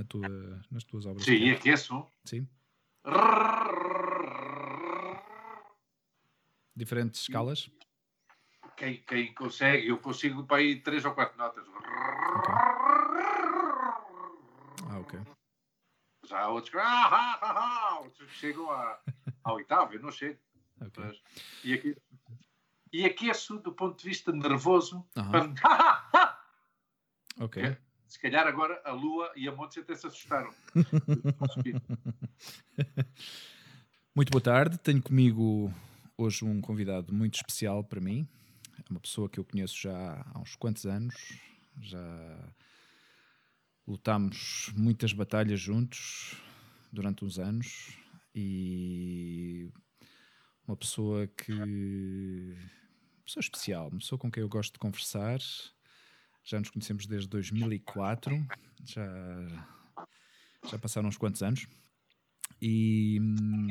na tua, nas tuas obras? Sim, e aqueço. Sim. Diferentes escalas? Quem, quem consegue, eu consigo para aí três ou quatro notas. Ok. Ah, ok. Já há outros que ah, ah, ah, ah, chegam à, à oitava, eu não chego. ok. Mas- e, aqui, e aqueço do ponto de vista nervoso. Aham. para- Ok. É. Se calhar agora a Lua e a Montes até se assustaram. Muito boa tarde. Tenho comigo hoje um convidado muito especial para mim. É uma pessoa que eu conheço já há uns quantos anos. Já lutámos muitas batalhas juntos durante uns anos e uma pessoa que uma pessoa especial, uma pessoa com quem eu gosto de conversar. Já nos conhecemos desde 2004. Já já passaram uns quantos anos. E hum,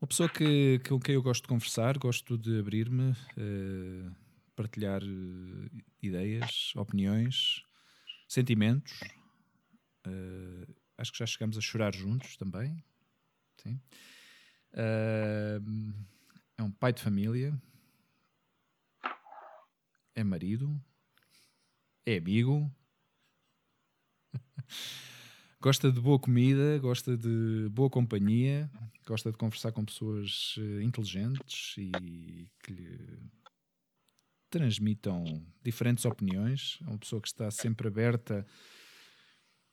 uma pessoa que, com quem eu gosto de conversar, gosto de abrir-me, eh, partilhar eh, ideias, opiniões, sentimentos. Eh, acho que já chegamos a chorar juntos também. Sim. É um pai de família, é marido, é amigo. gosta de boa comida, gosta de boa companhia, gosta de conversar com pessoas eh, inteligentes e que lhe transmitam diferentes opiniões. É uma pessoa que está sempre aberta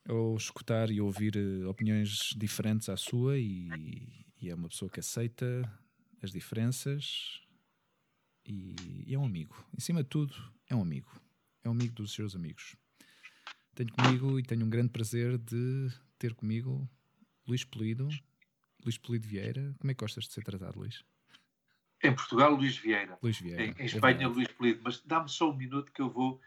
a escutar e ouvir eh, opiniões diferentes à sua e, e é uma pessoa que aceita as diferenças e, e é um amigo. Em cima de tudo, é um amigo. É um amigo dos seus amigos tenho comigo e tenho um grande prazer de ter comigo Luís Polido, Luís Polido Vieira. Como é que gostas de ser tratado, Luís? Em Portugal, Luís Vieira. Luís Vieira. Em, em é Espanha, verdade. Luís Polido. Mas dá-me só um minuto que eu vou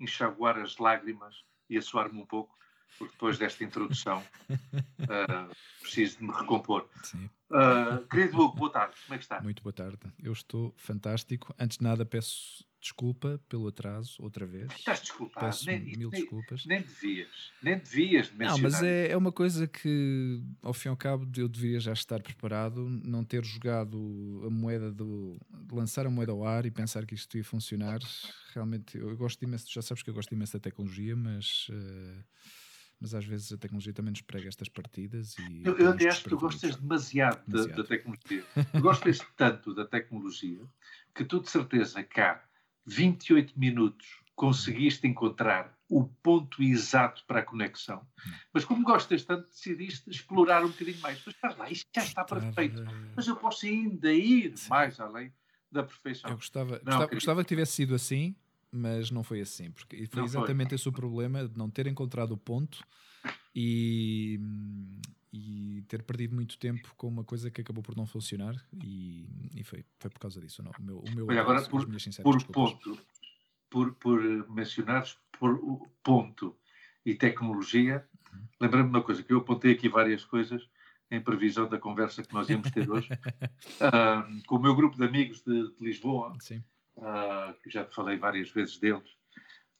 enxaguar as lágrimas e assoar-me um pouco, porque depois desta introdução ah, preciso de me recompor. Sim, Ah, querido Hugo, boa tarde. Como é que está? muito boa tarde. Eu estou fantástico. Antes de nada, peço desculpa pelo atraso, outra vez. Estás desculpado. Peço Nem, mil nem, desculpas. nem devias. Nem devias mencionar. Não, mas é, é uma coisa que, ao fim e ao cabo, eu deveria já estar preparado, não ter jogado a moeda do. lançar a moeda ao ar e pensar que isto ia funcionar. Realmente, eu, gosto imenso, já sabes que eu gosto imenso da tecnologia, mas. eh, mas às vezes a tecnologia também nos prega estas partidas e. Eu, eu que tu gostas demasiado, da- Da, Demasiado. tecnologia. Tu gostas tanto da tecnologia que tu, de certeza, cá, 28 minutos, conseguiste encontrar o ponto exato para a conexão. Mas como gostas tanto, decidiste explorar um bocadinho mais. Mas espera lá, isto já está perfeito. Mas eu posso ainda ir Sim. mais além da perfeição. Eu gostava, Não, gostava, querido. gostava que tivesse sido assim, mas não foi assim. Porque foi Não foi. exatamente esse o problema de não ter encontrado o ponto e, e ter perdido muito tempo com uma coisa que acabou por não funcionar. E, e foi, foi por causa disso. Não. O meu, o meu Olha, agora, por- por ponto, por, por mencionares por o ponto e tecnologia, lembrei-me de uma coisa, que eu apontei aqui várias coisas em previsão da conversa que nós íamos ter hoje, Ah, com o meu grupo de amigos de, de Lisboa, ah, que já te falei várias vezes deles,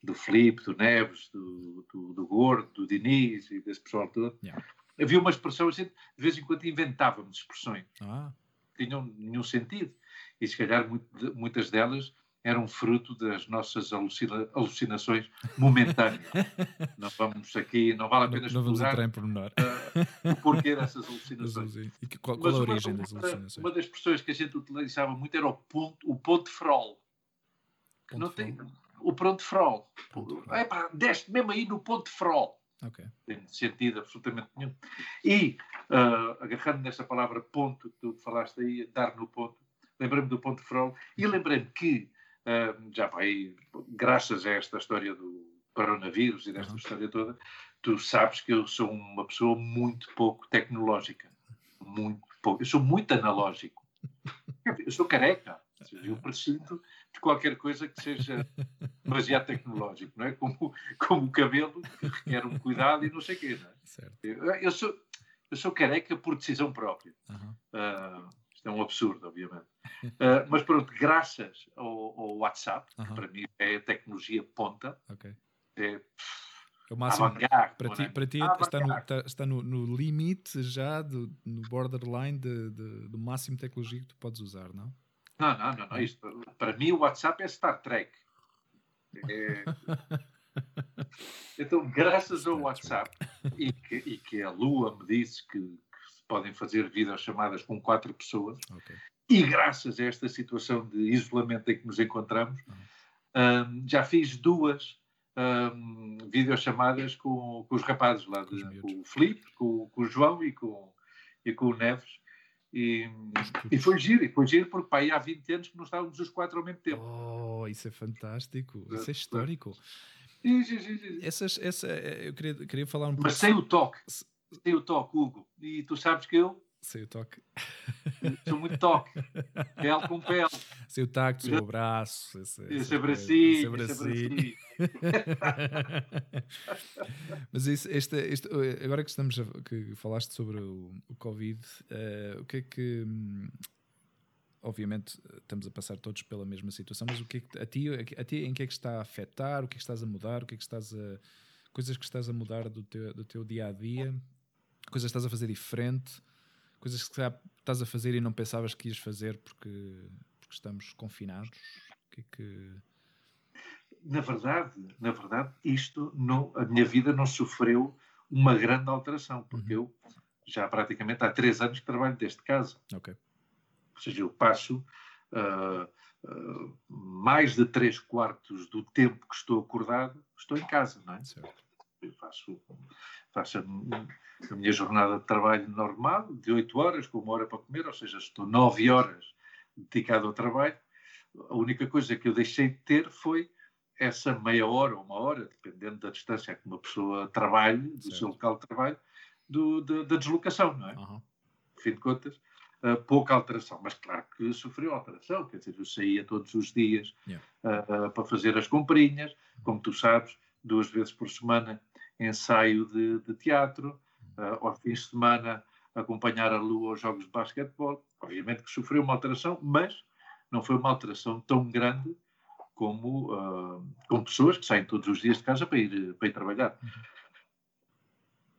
do Filipe, do Neves, do, do, do Gordo, do Diniz e desse pessoal todo. Yeah. Havia uma expressão, a gente, de vez em quando inventávamos expressões ah, que tinham nenhum sentido. E se calhar muito muitas delas eram fruto das nossas alucina- alucinações momentâneas. não vamos aqui, não vale a não, pena não vamos explorar entrar em pormenor. ah, o porquê dessas As alucinações. E que- qual, qual Mas a uma, origem das uma- alucinações? uma das expressões que a gente utilizava muito era o ponto, o ponto frol. Que Ponto não frol? tem, o ponto frol. Ponto frol. Epá, deste mesmo aí no ponto frol. Ok. tem sentido absolutamente nenhum. E, ah, agarrando nessa palavra ponto que tu falaste aí, dar no ponto, lembrei-me do ponto frol e lembrei-me que, ah, já vai, graças a esta história do coronavírus e desta Uhum. história toda, tu sabes que eu sou uma pessoa muito pouco tecnológica. Muito pouco. Eu sou muito analógico. Eu sou careca. Eu preciso de qualquer coisa que seja demasiado tecnológico, não é? Como, como o cabelo, que requer um cuidado e não sei o quê, não é? Eu, eu sou, eu sou careca por decisão própria. Aham. Ah, isto é um absurdo, obviamente. Uh, mas pronto, graças ao, ao WhatsApp, uh -huh. que para mim é a tecnologia ponta, okay. é, é o máximo para ti, para ti está, no, está, está no, no, limite já do, no borderline de, de, do máximo de tecnologia que tu podes usar, não? Não, não, não, não. Isto, para mim o WhatsApp é Star Trek. É... então, graças ao WhatsApp e que, e que, a Lua me disse que, que se podem fazer videochamadas com quatro pessoas, okay. e graças a esta situação de isolamento em que nos encontramos, uhum. um, já fiz duas um, videochamadas com, com os rapazes lá, de, com o Felipe, com, com, o João e com, e com o Neves. E, e foi giro, e foi giro porque pá, há 20 anos que não estávamos os quatro ao mesmo tempo. Oh, isso é fantástico, isso é histórico. Sim, sim, sim, Essas, essa, eu queria, queria falar um pouco. Mas sem o toque, sem o toque, Hugo. E tu sabes que eu Sei o toque. Sou muito toque. Pele com pele. Sei o tacto, seu abraço. Esse, abracinho. Esse. Mas isso, este, este, agora que estamos a, que falaste sobre o, o Covid, uh, o que é que. Hum, obviamente estamos a passar todos pela mesma situação, mas o que, é que a, ti, a ti em que é que está a afetar? O que é que estás a mudar? O que é que estás a. coisas que estás a mudar do teu, do teu dia a dia? Coisas que estás a fazer diferente? Coisas que estás a fazer e não pensavas que ias fazer porque, porque estamos confinados? Que é que... Na verdade, na verdade, isto não, a minha vida não sofreu uma grande alteração, porque uhum. eu já praticamente há três anos que trabalho desde casa. Ok. Ou seja, eu passo uh, uh, mais de três quartos do tempo que estou acordado, estou em casa, não é? Certo. Eu faço, faço a, minha jornada de trabalho normal, de 8 horas, com uma hora para comer, ou seja, estou 9 horas dedicado ao trabalho. A única coisa que eu deixei de ter foi essa meia hora ou uma hora, dependendo da distância que uma pessoa trabalhe, do certo. seu local de trabalho, do, de, da deslocação, não é? Uhum. Fim de contas, uh, pouca alteração, mas claro que sofreu alteração, quer dizer, eu saía todos os dias yeah. uh, para fazer as comprinhas, como tu sabes, duas vezes por semana ensaio de, de teatro, uh, aos fins de semana acompanhar a Lua aos jogos de basquetebol. Obviamente que sofreu uma alteração, mas não foi uma alteração tão grande como, uh, como pessoas que saem todos os dias de casa para ir, para ir trabalhar.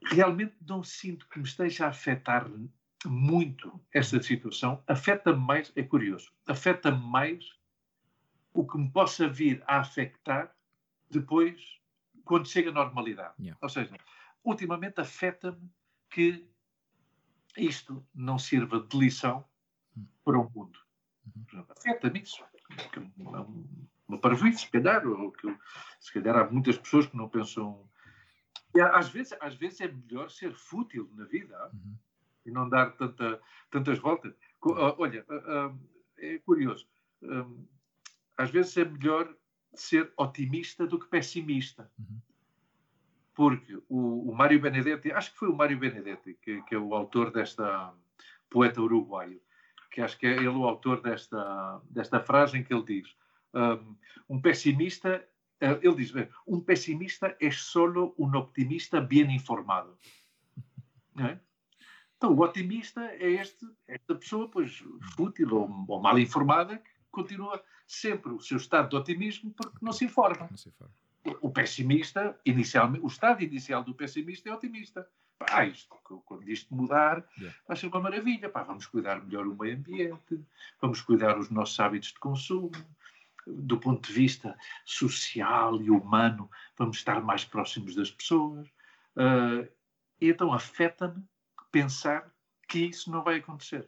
Realmente não sinto que me esteja a afetar muito esta situação. Afeta-me mais, é curioso, afeta-me mais o que me possa vir a afetar depois, quando chega a normalidade. Yeah. Ou seja, ultimamente afeta-me que isto não sirva de lição para o mundo. Uhum. Afeta-me isso. Uma, uma parvoíce, se calhar, ou que, se calhar há muitas pessoas que não pensam. E às, vezes, às vezes é melhor ser fútil na vida uhum. e não dar tanta, tantas voltas. Olha, é curioso. Às vezes é melhor ser otimista do que pessimista. Uhum porque o, o Mário Benedetti, acho que foi o Mário Benedetti, que, que, é o autor desta poeta uruguaio, que acho que é ele o autor desta, desta frase em que ele diz um, pessimista, uh, ele diz, um pessimista é solo um optimista bem informado. É? Então, o otimista é este, esta pessoa, pois, fútil ou, ou mal informada, que continua sempre o seu estado de otimismo porque não se informa. Não se informa o pessimista, inicialmente, o estado inicial do pessimista é otimista. Pá, isto, quando isto mudar, yeah. vai ser uma maravilha. Pá, vamos cuidar melhor o meio ambiente, vamos cuidar os nossos hábitos de consumo, do ponto de vista social e humano, vamos estar mais próximos das pessoas. Uh, então afeta-me pensar que isso não vai acontecer.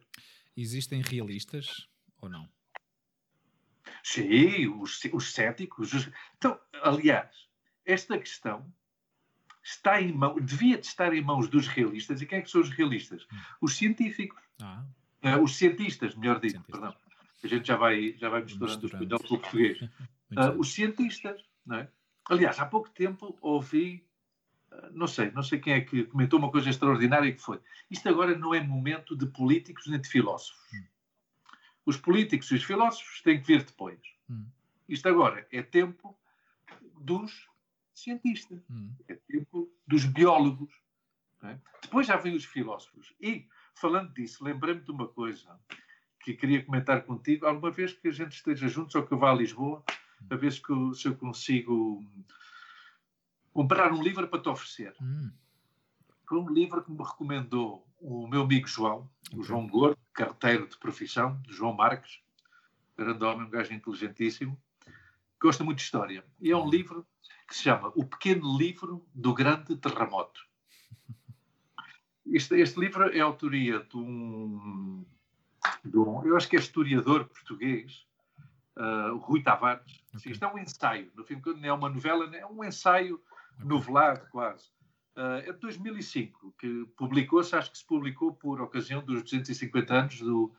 Existem realistas ou não? Sim, os, os céticos. Os... Então, aliás, esta questão está em mão, devia de estar em mãos dos realistas. E quem é que são os realistas? Hum. Os científicos. Ah. Uh, os cientistas, melhor dito, cientistas. perdão. A gente já vai, já vai misturando, o espanhol com o português. Uh, os cientistas, não é? Aliás, há pouco tempo ouvi, uh, não sei, não sei quem é que comentou uma coisa extraordinária que foi. Isto agora não é momento de políticos nem de filósofos. Hum. Os políticos e os filósofos têm que vir depois. Hum. Isto agora é tempo dos cientistas, hum. é tempo dos biólogos. É? Depois já vêm os filósofos. E, falando disso, lembrei-me de uma coisa que queria comentar contigo. Alguma vez que a gente esteja juntos ou que eu vá a Lisboa, a ver se, eu, se eu consigo comprar um livro para te oferecer. Hum. Foi um livro que me recomendou o meu amigo João, okay. o João Gordo, carteiro de profissão, João Marques, grande homem, um gajo inteligentíssimo, que gosta muito de história. E é um livro que se chama O Pequeno Livro do Grande Terremoto. Este, este livro é a autoria de um, de um, eu acho que é historiador português, uh, Rui Tavares. Okay. Isto é um ensaio, no fim, não é uma novela, é um ensaio okay. novelado quase. Uh, é de 2005, que publicou-se, acho que se publicou por ocasião dos 250 anos do,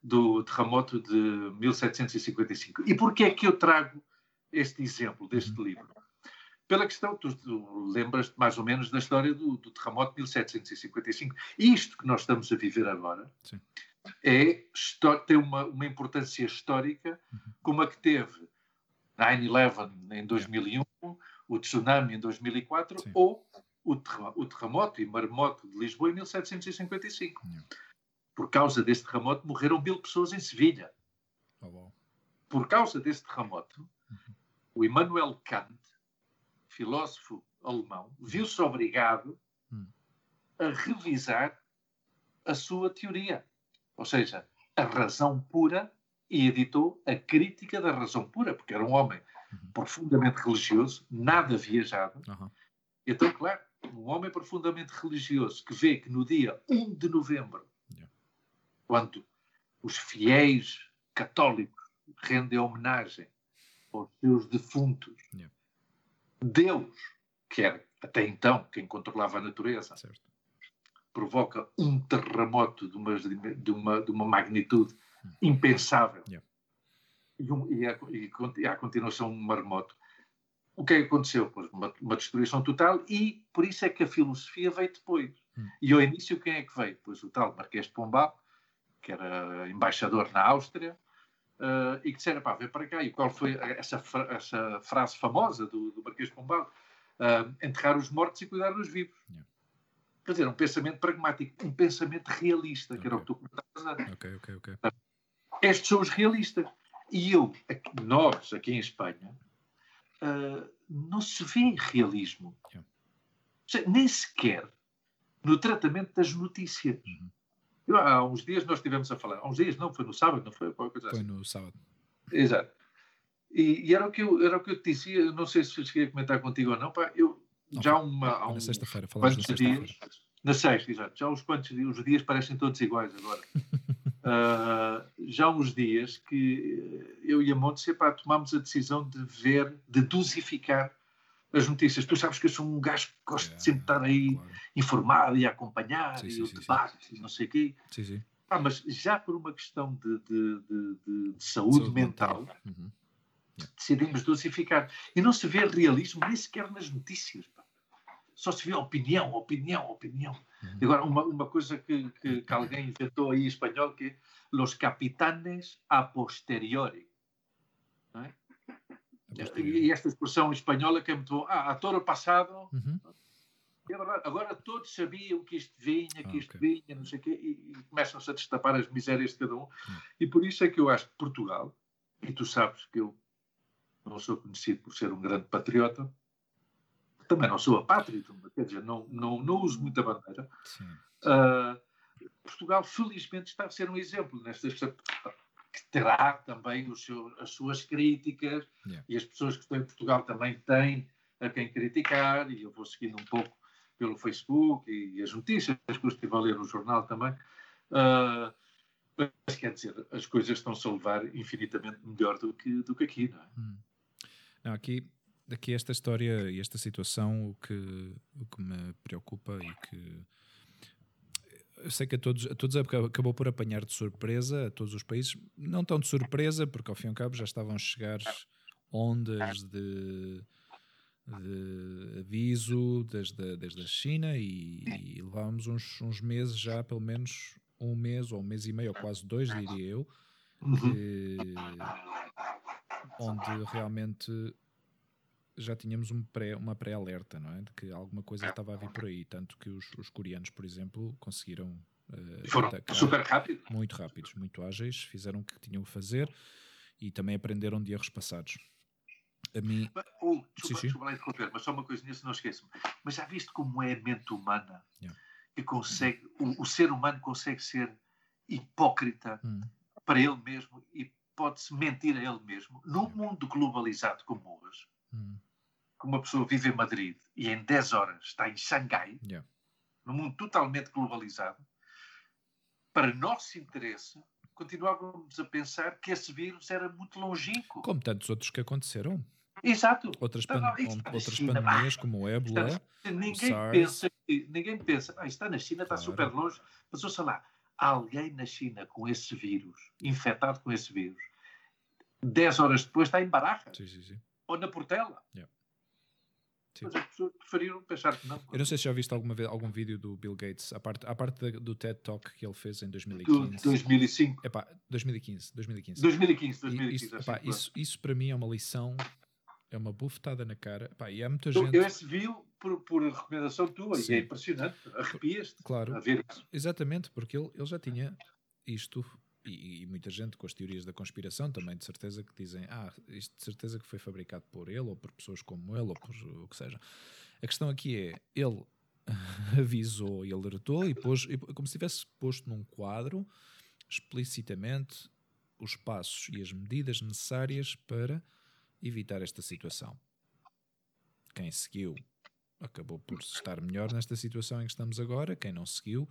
do terremoto de 1755. E porquê é que eu trago este exemplo deste uhum. livro? Pela questão, tu, tu lembras-te mais ou menos da história do, do, terremoto de 1755. Isto que nós estamos a viver agora Sim. é, tem uma, uma importância histórica uhum. como a que teve 9-11 em 2001, o tsunami em 2004 Sim. ou o, terremoto e maremoto de Lisboa em 1755. Por causa desse terremoto morreram mil pessoas em Sevilha. Oh, Por causa desse terremoto, uhum. o Immanuel Kant, filósofo alemão, viu-se obrigado uhum. a revisar a sua teoria. Ou seja, a razão pura e editou a crítica da razão pura, porque era um homem uhum. profundamente religioso, nada viajado. Uhum. Então, claro, um homem profundamente religioso que vê que no dia 1 de novembro, yeah. quando os fiéis católicos rendem homenagem aos seus defuntos, yeah. Deus, que era até então quem controlava a natureza, certo. provoca um terremoto de uma, de uma, de uma magnitude hum. impensável. Yeah. E, um, e, a, e, a, continuação um maremoto o que é que aconteceu? Pois uma, uma, destruição total e por isso é que a filosofia veio depois. Hum. E ao início quem é que veio? Pois o tal Marquês de Pombal, que era embaixador na Áustria, uh, e que disseram, pá, vem para cá. E qual foi essa, essa frase famosa do, do Marquês de Pombal? Uh, enterrar os mortos e cuidar dos vivos. Yeah. Quer dizer, um pensamento pragmático, um pensamento realista, okay. que era o que tu comentavas antes. Ok, ok, ok. Estes são os realistas. E eu, nós, aqui em Espanha, uh, não se vê realismo. Seja, nem sequer no tratamento das notícias. Uhum. Eu, há uns dias nós estivemos a falar, há uns dias não, foi no sábado, não foi? Foi assim. no sábado. Exato. E, e, era, o que eu, era o que eu te dizia, não sei se cheguei a comentar contigo ou não, pá, eu não, já uma, há na sexta-feira, falamos na sexta-feira. Dias, na sexta, exato. Já uns quantos dias, os dias parecem todos iguais agora. uh, já há uns dias que eu e a Monte pá, tomámos a decisão de ver, de dosificar as notícias. Tu sabes que eu sou um gajo que gosta é, de sempre estar aí claro. informado e a acompanhar sim, e sim, o debate sim. e não sei o quê. Sim, sim. Ah, mas já por uma questão de, de, de, de saúde, saúde, mental, mental. Uhum. decidimos dosificar. E não se vê realismo nem sequer nas notícias. Pá. Só se vê opinião, opinião, opinião. Agora, uma, uma coisa que, que, que, alguém inventou aí em espanhol, que é los capitanes a posteriori. É? E esta expressão espanhola que é muito bom. Ah, a toro passado. Uhum. É verdade. Agora todos sabiam que isto vinha, que ah, isto okay. vinha, não sei o quê, e, e começam-se a destapar as misérias de cada um. Uhum. E por isso é que eu acho que Portugal, e tu sabes que eu não sou conhecido por ser um grande patriota, também não sou apátrida, quer dizer, não, não, não uso muita bandeira. Uh, Portugal, felizmente, está a ser um exemplo nestas que terá também seu, as suas críticas yeah. e as pessoas que estão em Portugal também têm a quem criticar e eu vou seguindo um pouco pelo Facebook e, e as notícias que eu estive a ler no jornal também. Uh, mas quer dizer, as coisas estão-se a levar infinitamente melhor do que, do que aqui, não é? Hum. Não, aqui aqui esta história e esta situação o que, o que me preocupa e que eu sei que a todos, a todos acabou por apanhar de surpresa, a todos os países, não tão de surpresa, porque ao fim e ao cabo já estavam a chegar ondas de, de aviso desde, desde a China e, e levávamos uns, uns meses já, pelo menos um mês ou um mês e meio, ou quase dois, diria eu, que, onde realmente já tínhamos um pré, uma pré-alerta, não é? De que alguma coisa estava a vir por aí. Tanto que os, os coreanos, por exemplo, conseguiram Uh, Foram super rápidos. Muito rápidos, muito ágeis, fizeram o que tinham que fazer e também aprenderam de erros passados. A mim. Mas, oh, desculpa, sim, sim. interromper, mas só uma coisinha, se não esqueço-me. Mas já viste como é a mente humana? Yeah. Que consegue, o, o, ser humano consegue ser hipócrita hum. para ele mesmo e pode-se mentir a ele mesmo. Num mundo globalizado como hoje, hum. Que uma pessoa vive em Madrid e em 10 horas está em Xangai, yeah. num mundo totalmente globalizado, para nosso interesse, continuávamos a pensar que esse vírus era muito longínquo. Como tantos outros que aconteceram. Exato. Outras, pan outras China, pandemias, como o ébola, ninguém pensa, ninguém pensa, ah, está na China, está super longe, mas ouça lá, alguém na China com esse vírus, infectado com esse vírus, 10 horas depois está em Baraja. Sim, sim, sim. Ou na Portela. Yeah. Mas as pessoas preferiram pensar que não. Eu não sei se já viste alguma vez algum vídeo do Bill Gates, a parte, a parte do TED Talk que ele fez em 2015. Do 2005. Epá, 2015, 2015. 2015, 2015. Isso, epá, isso, isso para mim é uma lição, é uma bufetada na cara. Epá, e há muita eu, gente... Eu esse vi por, por recomendação tua Sim. e é impressionante, arrepias-te claro. a ver isso. Exatamente, porque ele, ele já tinha isto e, e, muita gente com as teorias da conspiração também de certeza que dizem ah, isto de certeza que foi fabricado por ele ou por pessoas como ele ou por o que seja. A questão aqui é, ele avisou e alertou e pôs, como se tivesse posto num quadro explicitamente os passos e as medidas necessárias para evitar esta situação. Quem seguiu acabou por estar melhor nesta situação em que estamos agora, quem não seguiu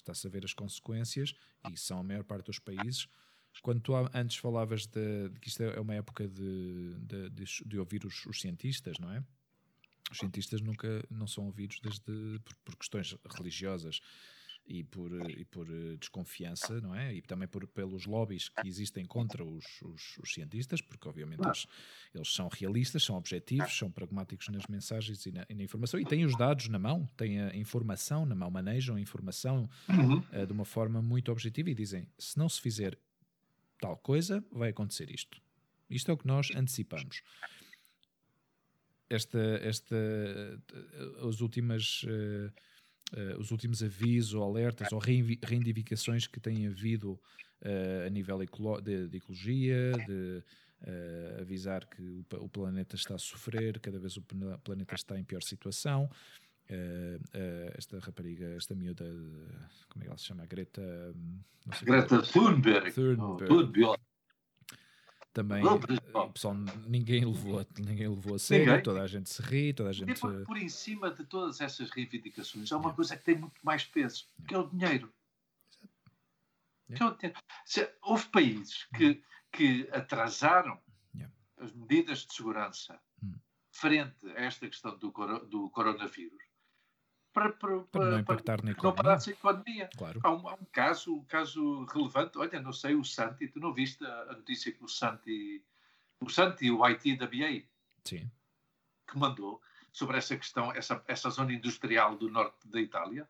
está-se a ver as consequências e são a maior parte dos países. Quando tu antes falavas de, de que isto é uma época de, de, de, de ouvir os, os, cientistas, não é? Os cientistas nunca não são ouvidos desde por, por questões religiosas e por, e por eh, desconfiança, não é? E também por, pelos lobbies que existem contra os, os, os cientistas, porque obviamente eles, eles, são realistas, são objetivos, são pragmáticos nas mensagens e na, e na, informação e têm os dados na mão, têm a informação na mão, manejam a informação uhum. uh, de uma forma muito objetiva e dizem: se não se fizer tal coisa, vai acontecer isto. Isto é o que nós antecipamos. Esta, esta, as últimas uh, uh, os últimos avisos ou alertas ou reivindicações que têm havido uh, a nível de, de, ecologia, de uh, avisar que o, o, planeta está a sofrer, cada vez o planeta está em pior situação. esta rapariga, esta miúda, como é que ela se chama? Greta. Greta Thunberg. Thunberg. Oh, Thunberg também o pessoal ninguém levou, ninguém levou a sério, toda a gente se ri, toda a gente. Por, por em cima de todas essas reivindicações, há uma yeah. coisa que tem muito mais peso, yeah. que é o dinheiro. Yeah. Que é o dinheiro. Houve países que, que atrasaram as medidas de segurança hum. frente a esta questão do, do coronavírus para, para, para, não impactar na economia. Não a economia. Claro. Há, um, há um, caso, um caso relevante. Olha, não sei, o Santi, tu não viste a, notícia que o Santi, o Santi, o IT da BA, Sim. que mandou sobre essa questão, essa, essa zona industrial do norte da Itália?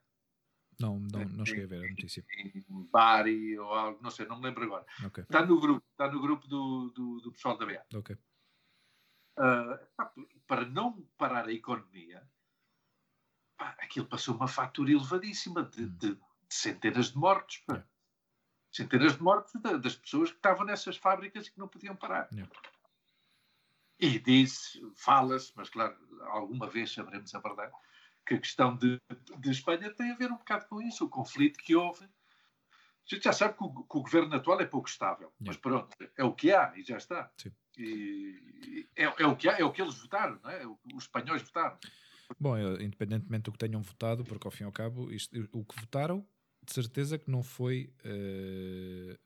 Não, não, não cheguei a ver a notícia. Em Bari ou algo, não sei, não me lembro agora. Okay. Está no grupo, está no grupo do, do, do pessoal da BA. Uh, para não parar a economia, pá, aquilo passou uma fatura elevadíssima de, hum. de, de centenas de mortos. Pá. Yeah. Centenas de mortos de, das pessoas que estavam nessas fábricas e que não podiam parar. Yeah. E diz, fala-se, mas claro, alguma vez saberemos a verdade, que a questão de, de Espanha tem a ver um bocado com isso, o conflito que houve. A gente já sabe que o, que o governo atual é pouco estável, yeah. mas pronto, é o que há e já está. E, é, é, o que há, é o que eles votaram, não é? os espanhóis votaram. Bom, eu, independentemente do que tenham votado, porque ao fim e ao cabo, isto, o que votaram, de certeza que não foi. Uh,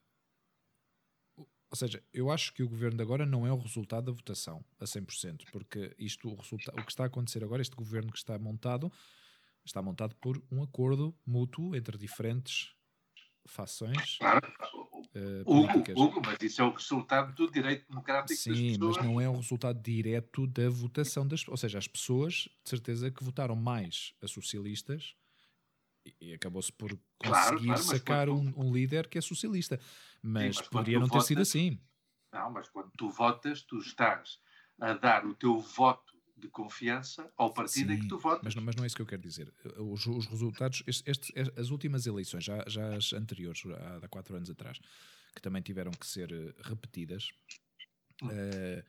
ou seja, eu acho que o governo de agora não é o resultado da votação a 100%, porque isto, o, o que está a acontecer agora, este governo que está montado, está montado por um acordo mútuo entre diferentes fações claro. uh, políticas. Hugo, Hugo, mas isso é o resultado do direito democrático Sim, das pessoas. mas não é o resultado direto da votação das Ou seja, as pessoas, de certeza, que votaram mais a socialistas e acabou-se por conseguir claro, claro, sacar um, um, líder que é socialista. Mas, Sim, mas poderia não ter sido assim. Não, mas quando tu votas, tu estás a dar o teu voto de confiança ao partido Sim, em que tu votas. Mas não, mas não é isso que eu quero dizer. Os, os resultados, este, este, as últimas eleições, já, já as anteriores, há, há quatro anos atrás, que também tiveram que ser eh, repetidas, uh,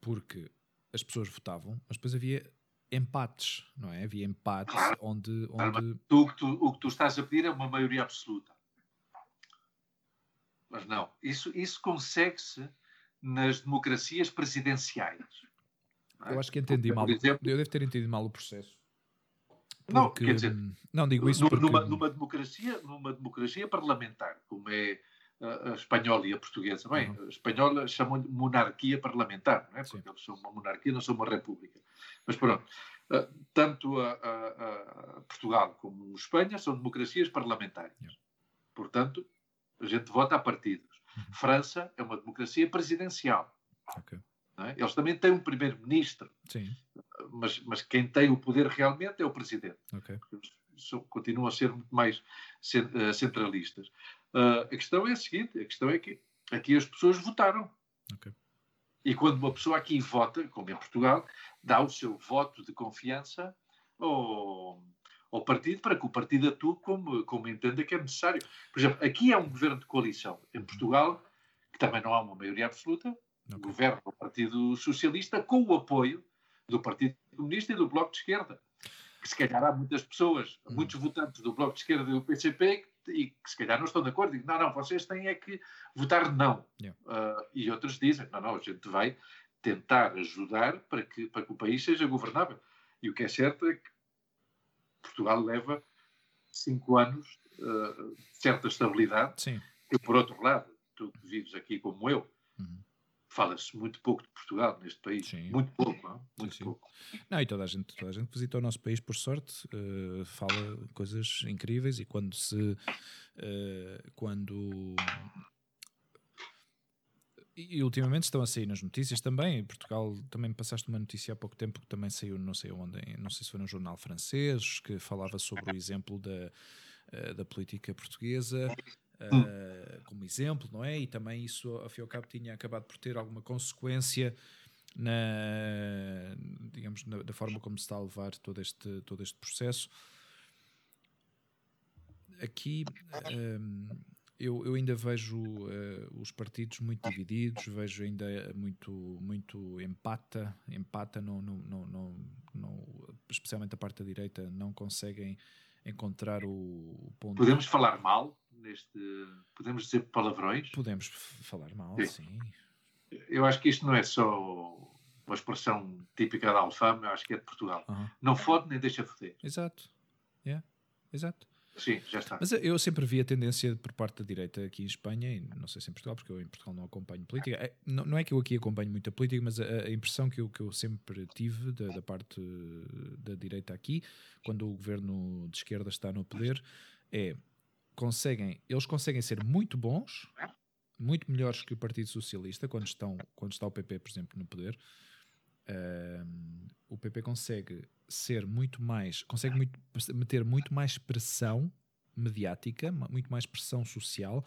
porque as pessoas votavam, mas depois havia empates, não é? Havia empates claro. onde. onde... Tu, o, que tu, o que tu estás a pedir é uma maioria absoluta. Mas não, isso, isso consegue-se nas democracias presidenciais. Eu acho que entendi mal. Exemplo, eu devo ter entendido mal o processo. Porque, não, quer dizer, não digo isso porque... numa, numa, democracia, numa democracia parlamentar, como é a, a espanhola e a portuguesa, bem, uhum. a espanhola chamam-lhe monarquia parlamentar, não é? porque Sim. eles são uma monarquia, não são uma república. Mas pronto, eh, tanto a, a, a Portugal como a Espanha são democracias parlamentares. Portanto, a gente vota a partidos. Uhum. França é uma democracia presidencial. Okay. É? Eles também têm um primeiro-ministro, mas, mas quem tem o poder realmente é o presidente. Okay. Continuam a ser muito mais eh, centralistas. Uh, a questão é a seguinte: a questão é que aqui as pessoas votaram. Okay. E quando uma pessoa aqui vota, como em Portugal, dá o seu voto de confiança ao, ao partido para que o partido atue como, como entenda que é necessário. Por exemplo, aqui é um governo de coalição. Em Portugal, que também não há uma maioria absoluta, okay. governa o Partido Socialista com o apoio do Partido Comunista e do Bloco de Esquerda. Que se calhar há muitas pessoas, uhum. muitos votantes do Bloco de Esquerda e do PCP e que se calhar não estão de acordo. Dizem, não, não, vocês têm é que votar não. Yeah. Uh, e outros dizem, não, não, a gente vai tentar ajudar para que, para que o país seja governável. E o que é certo é que Portugal leva cinco anos uh, de certa estabilidade. Sim. E, por outro lado, tu que vives aqui como eu, uhum fala-se muito pouco de Portugal neste país. Sim. Muito pouco, não? muito sim, sim. pouco. Não, e toda a gente, toda a gente visita o nosso país, por sorte, uh, fala coisas incríveis e quando se. Uh, quando. E ultimamente estão a sair nas notícias também. Em Portugal também passaste uma notícia há pouco tempo que também saiu, não sei onde, não sei se foi no jornal francês, que falava sobre o exemplo da, eh, da política portuguesa uh, como exemplo, não é? E também isso, ao fim e ao cabo, tinha acabado por ter alguma consequência na, digamos, na, da forma como se está a levar todo este, todo este processo. Aqui um, eu, eu, ainda vejo uh, os partidos muito divididos, vejo ainda muito, muito empata, empata, não, não, não, não, especialmente a parte da direita, não conseguem encontrar o, o ponto. Podemos falar mal neste. Podemos dizer palavrões? Podemos falar mal, sim. sim. Eu acho que isto não é só uma expressão típica da Alfama, eu acho que é de Portugal. Não fode nem deixa foder. Exato. Yeah. Exato. Sim, já está. Mas eu sempre vi a tendência por parte da direita aqui em Espanha, e não sei se em Portugal, porque eu em Portugal não acompanho política. É, não, não é que eu aqui acompanho muita política, mas a, a impressão que eu, que eu sempre tive da, da, parte da direita aqui, quando o governo de esquerda está no poder, é conseguem, eles conseguem ser muito bons, muito melhores que o Partido Socialista quando estão, quando está o PP, por exemplo, no poder. O PP consegue ser muito mais, consegue muito, meter muito mais pressão mediática, muito mais pressão social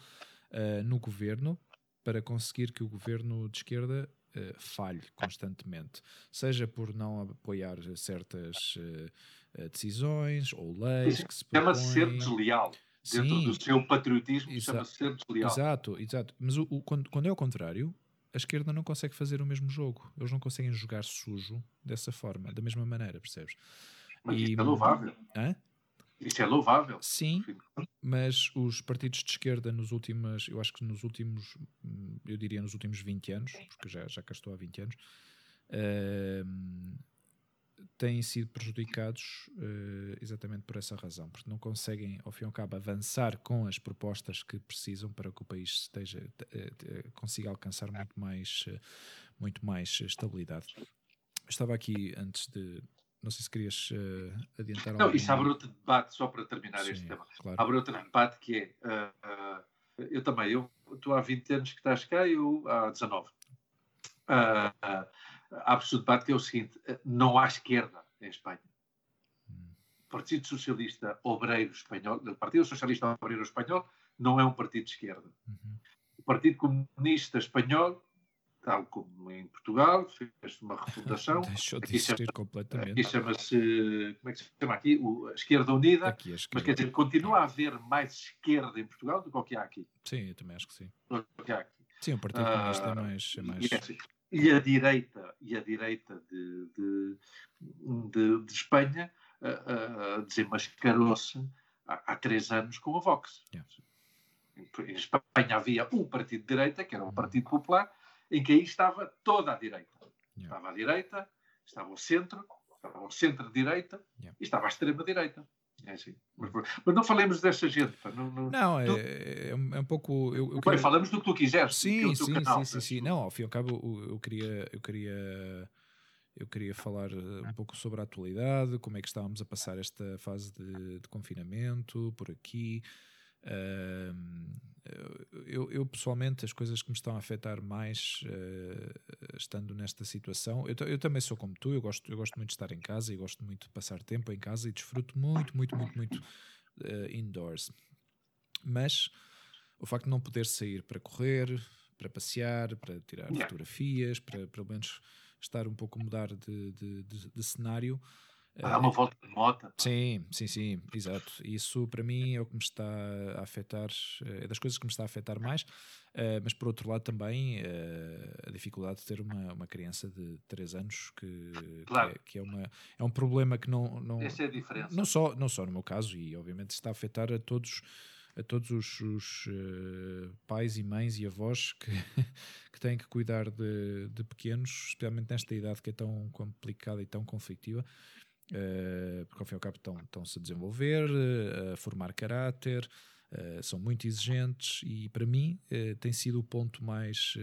uh, no governo para conseguir que o governo de esquerda uh, falhe constantemente, seja por não apoiar certas uh, decisões ou leis que se propõem. Chama-se ser desleal dentro Sim, do seu patriotismo, chama-se ser desleal. Exato, exato. Mas o, o, quando, quando é o contrário, a esquerda não consegue fazer o mesmo jogo. Eles não conseguem jogar sujo dessa forma, da mesma maneira, percebes? Mas e, isso é louvável. Hã? Isso é louvável. Sim, mas os partidos de esquerda nos últimos, eu acho que nos últimos, eu diria nos últimos 20 anos, porque já, já cá estou há 20 anos, uh, têm sido prejudicados uh, exatamente por essa razão, porque não conseguem, ao fim e ao cabo, avançar com as propostas que precisam para que o país esteja, uh, consiga alcançar muito mais, uh, muito mais estabilidade. Estava aqui antes de. Não sei se querias adiantar Não, algum... isso abre outro debate, só para terminar Sim, este tema. Claro. Abre outro debate que é. eu também, eu estou há 20 anos que estás cá, eu há 19. Abre-se o debate que é o seguinte: não há esquerda em Espanha. O Partido Socialista Obreiro Espanhol, o Partido Socialista Obreiro Espanhol não é um partido de esquerda. Uhum. O Partido Comunista Espanhol tal como em Portugal, fez uma refundação. Deixou de existir chama, completamente. Aqui chama-se, como é que se chama aqui? O, a Esquerda Unida. Aqui a esquerda. Mas quer dizer, continua a haver mais esquerda em Portugal do que o que há aqui. Sim, eu também acho que sim. Do que há aqui. Sim, o Partido Comunista uh, é mais... É mais... É e, a direita, e a direita de, de, de, de Espanha uh, uh, desenmascarou-se há, há, três anos com a Vox. Yeah. Em Espanha havia um partido de direita, que era o uhum. Partido Popular, em que aí estava toda a direita. Yeah. Estava a direita, estava o centro, estava o centro-direita yeah. e estava a extrema-direita. É assim. Mas, mas, não falemos dessa gente. Não, não, não é, é, é, um pouco. Eu, eu queria... Falamos do que tu quiseres. Sim, sim, canal, sim, sim, sim, Não, ao fim e ao cabo, eu queria. Eu queria eu queria falar eh, um pouco sobre a atualidade, como é que estávamos a passar esta fase de, de confinamento por aqui. Eu, eu, pessoalmente, as coisas que me estão a afetar mais uh, estando nesta situação, eu, eu, também sou como tu, eu gosto, eu gosto muito de estar em casa e gosto muito de passar tempo em casa e desfruto muito, muito, muito, muito uh, indoors. Mas o facto de não poder sair para correr, para passear, para tirar fotografias, para pelo menos estar um pouco a mudar de, de, de, de cenário. Dar uma volta de moto. Sim, sim, sim, exato. Isso para mim é o que me está a afetar, é das coisas que me está a afetar mais, uh, mas por outro lado também uh, a dificuldade de ter uma, uma criança de 3 anos que, claro. que, é, que, é, uma, é um problema que não. não Essa é a diferença. Não só, não só no meu caso, e obviamente está a afetar a todos a todos os, os uh, pais e mães e avós que, que têm que cuidar de, de, pequenos, especialmente nesta idade que é tão complicada e tão conflitiva, uh, porque ao fim e ao cabo estão, estão-se a desenvolver, uh, a formar caráter, são muito exigentes e para mim tem sido o ponto mais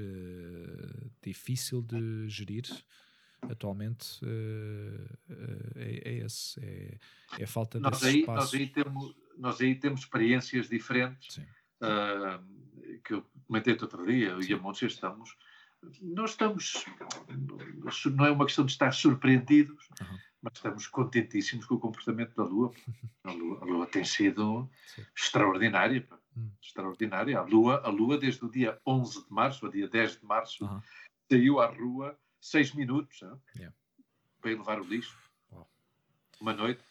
difícil de gerir atualmente é, é, esse, é, é a falta nós aí, espaço. Nós aí temos nós aí temos experiências diferentes uh, que eu comentei outro dia, eu e a Montes estamos. Nós estamos, não é uma questão de estar surpreendidos, uhum. mas estamos contentíssimos com o comportamento da Lua. A Lua, a Lua tem sido Sim. extraordinária. Hum. Extraordinária. A Lua, a Lua, desde o dia 11 de março, o dia 10 de março, uhum. saiu à rua seis minutos yeah. para ir levar o lixo. Wow. Uma noite.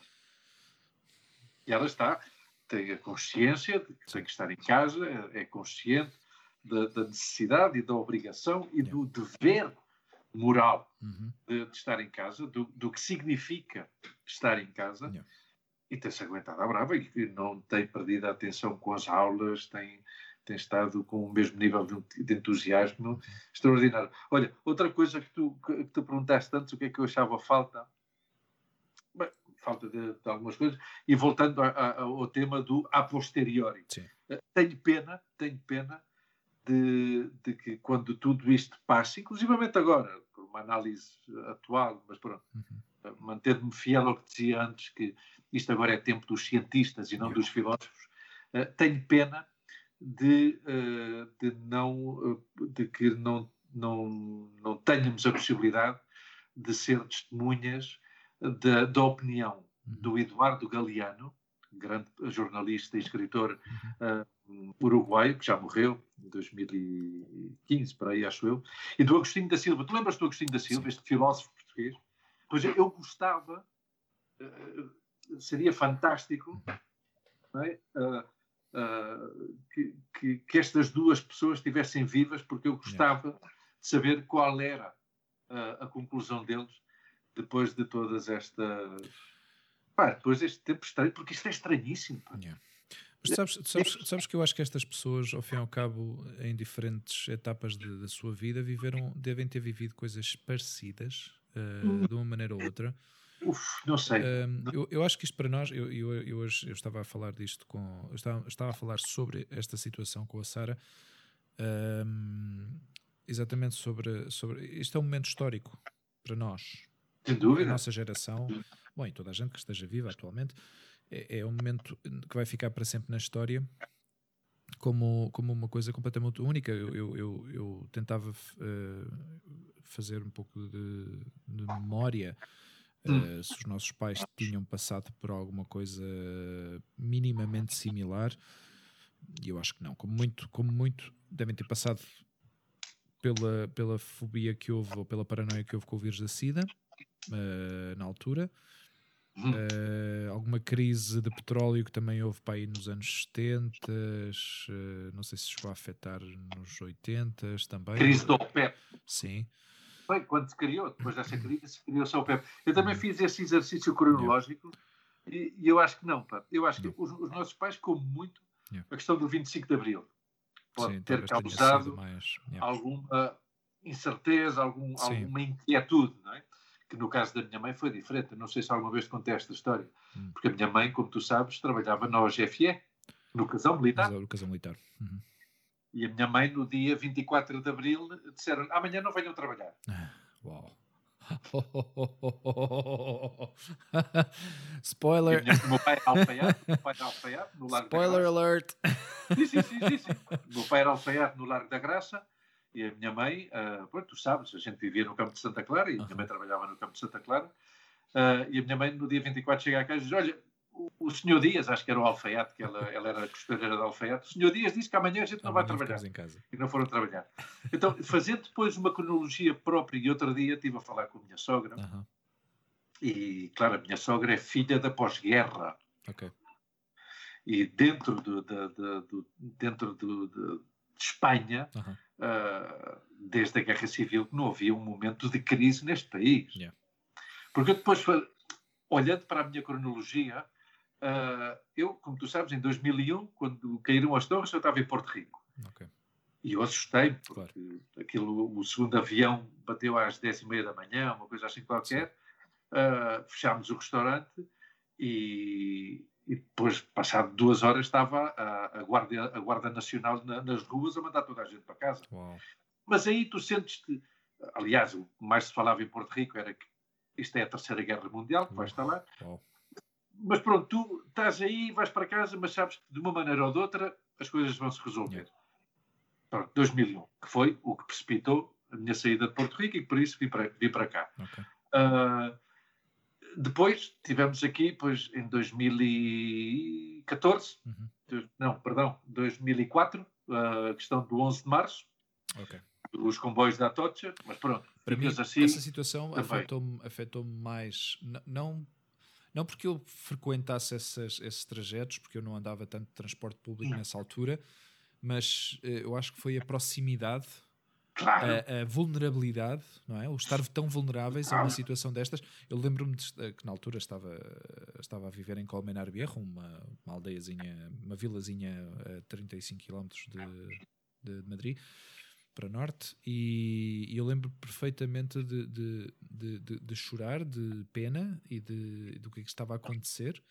E ela está tem a consciência de que tem que estar em casa, é, é consciente da, da, necessidade e da obrigação e do dever moral uhum. de, de, estar em casa, do, do, que significa estar em casa, e tem-se aguentado à brava e não tem perdido a atenção com as aulas, tem, tem estado com o mesmo nível de, de entusiasmo uhum. extraordinário. Olha, outra coisa que tu, que, que tu perguntaste antes, o que é que eu achava falta, falta de, de algumas coisas. E voltando a, a, ao tema do a posteriori. Sim. Eh, tenho pena, tenho pena de, de, que quando tudo isto passa, inclusivamente agora, por uma análise atual, mas pronto, uhum. Eh, mantendo-me fiel ao que dizia antes, que isto agora é tempo dos cientistas e não dos filósofos, uh, tenho pena de, uh, de, não, de que não, não, não tenhamos a possibilidade de ser testemunhas da, da opinião uhum. do Eduardo Galeano, grande jornalista e escritor uh, uruguaio, que já morreu em 2015, para aí acho eu, e do Agostinho da Silva. Tu lembras do Agostinho da Silva, Sim. este filósofo português? Pois eu gostava, uh, seria fantástico é? uh, que, que, que, estas duas pessoas estivessem vivas, porque eu gostava de saber qual era a conclusão deles depois de todas estas. Pá, depois deste tempo estranho, porque isto é estranhíssimo. Yeah. Mas sabes, sabes, sabes que eu acho que estas pessoas, ao fim e ao cabo, em diferentes etapas de, da sua vida, viveram, devem ter vivido coisas parecidas, uh, de uma maneira ou outra. Uf, não sei. Uh, eu, eu acho que isto para nós, eu, eu, eu, hoje eu estava a falar disto com. Eu estava, estava a falar sobre esta situação com a Sara, uh, exatamente sobre, sobre. Isto é um momento histórico para nós, sem dúvida. A nossa geração, bom, e toda a gente que esteja viva atualmente, é, é um momento que vai ficar para sempre na história como, como uma coisa completamente única. Eu, eu, eu, eu tentava uh, fazer um pouco de, de memória uh, se os nossos pais tinham passado por alguma coisa minimamente similar. E eu acho que não. Como muito, como muito devem ter passado pela, pela fobia que houve, ou pela paranoia que houve com o vírus da SIDA, uh, na altura. Uh, alguma crise de petróleo que também houve para aí nos anos 70, uh, não sei se chegou a afetar nos 80 também. Crise do OPEP. Sim. Bem, quando se criou, depois dessa crise, criou-se o OPEP. Eu também uhum. fiz esse exercício cronológico yeah. e, e, eu acho que não, pá. Eu acho que os, os, nossos pais, como muito, yeah. a questão do 25 de Abril pode Sim, ter causado mais, yeah. alguma incerteza, algum, alguma inquietude, não é? Que no caso da minha mãe foi diferente. não sei se alguma vez te contei esta história, hum. porque a minha mãe, como tu sabes, trabalhava na OGFE, no casão militar. No casão militar. Uhum. E a minha mãe, no dia 24 de abril, disseram: amanhã não venham trabalhar. Uau. Spoiler. Minha, meu pai era alfaiate, meu pai era alfaiate no Largo Spoiler da Graça. alert. Sim, sim, sim, sim, sim. Meu pai era alfaiate no Largo da Graça e a minha mãe, uh, pronto, tu sabes, a gente vivia no campo de Santa Clara e a minha mãe trabalhava no campo de Santa Clara. Uh, e a minha mãe, no dia 24, chega à casa e diz: Olha, o, o senhor Dias, acho que era o alfaiate, que ela, ela era costureira de alfaiate, o senhor Dias disse que amanhã a gente não, vai trabalhar. Em casa. E não foram trabalhar. Então, fazendo depois uma cronologia própria, e outro dia estive a falar com a minha sogra, e claro, a minha sogra é filha da pós-guerra. Ok. E dentro, do, do, do dentro do, de Espanha. Uhum uh, desde a Guerra Civil, que não havia um momento de crise neste país. Yeah. Porque depois, olhando para a minha cronologia, uh, eu, como tu sabes, em 2001, quando caíram as torres, eu estava em Porto Rico. Okay. E eu assustei, porque claro. aquilo, o segundo avião bateu às 10h30 da manhã, uma coisa assim qualquer. Uh, fechámos o restaurante e, e depois, passado duas horas, estava a, a, Guarda, a Guarda Nacional na, nas ruas a mandar toda a gente para casa. Uau. Mas aí tu sentes-te. Aliás, o que mais se falava em Porto Rico era que isto é a Terceira Guerra Mundial, que vai estar lá. Uau. Mas pronto, tu estás aí, vais para casa, mas sabes que de uma maneira ou de outra as coisas vão se resolver. Yeah. Pronto, 2001, que foi o que precipitou a minha saída de Porto Rico e por isso vim para, vim para cá. Okay. Uh, depois tivemos aqui, pois, em 2014, uhum. não, perdão, 2004, a questão do 11 de março, okay. os comboios da Atocha, mas pronto. Para mim, assim, essa situação afetou-me afetou mais, não, não porque eu frequentasse esses, esses trajetos, porque eu não andava tanto de transporte público não. nessa altura, mas eh, eu acho que foi a proximidade Claro. A, a, vulnerabilidade, não é? O estar tão vulneráveis a uma situação destas. Eu lembro-me de, que na altura estava, estava a viver em Colmenar Viejo, uma, uma aldeiazinha, uma vilazinha a 35 km de, de Madrid, para norte, e, e eu lembro perfeitamente de, de, de, de, chorar de pena e de, do que, é que estava a acontecer,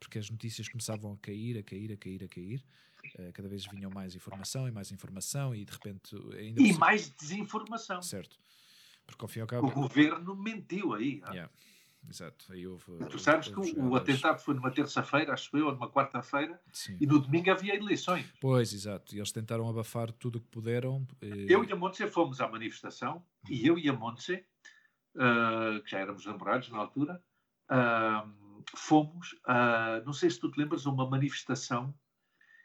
porque as notícias começavam a cair, a cair, a cair, a cair. Uh, cada vez vinham mais informação e mais informação e de repente ainda e mais desinformação. Certo. Porque ao fim e ao cabo o governo mentiu aí yeah. exato. Aí houve, tu sabes que o, o atentado foi numa terça-feira acho eu ou numa quarta-feira e no domingo havia eleições. Pois exato. E eles tentaram abafar tudo o que puderam e... Eh, eu e a Montse fomos à manifestação e uhum. eu e a Montse uh, que já éramos namorados na altura uh, fomos não sei se tu te lembras uma manifestação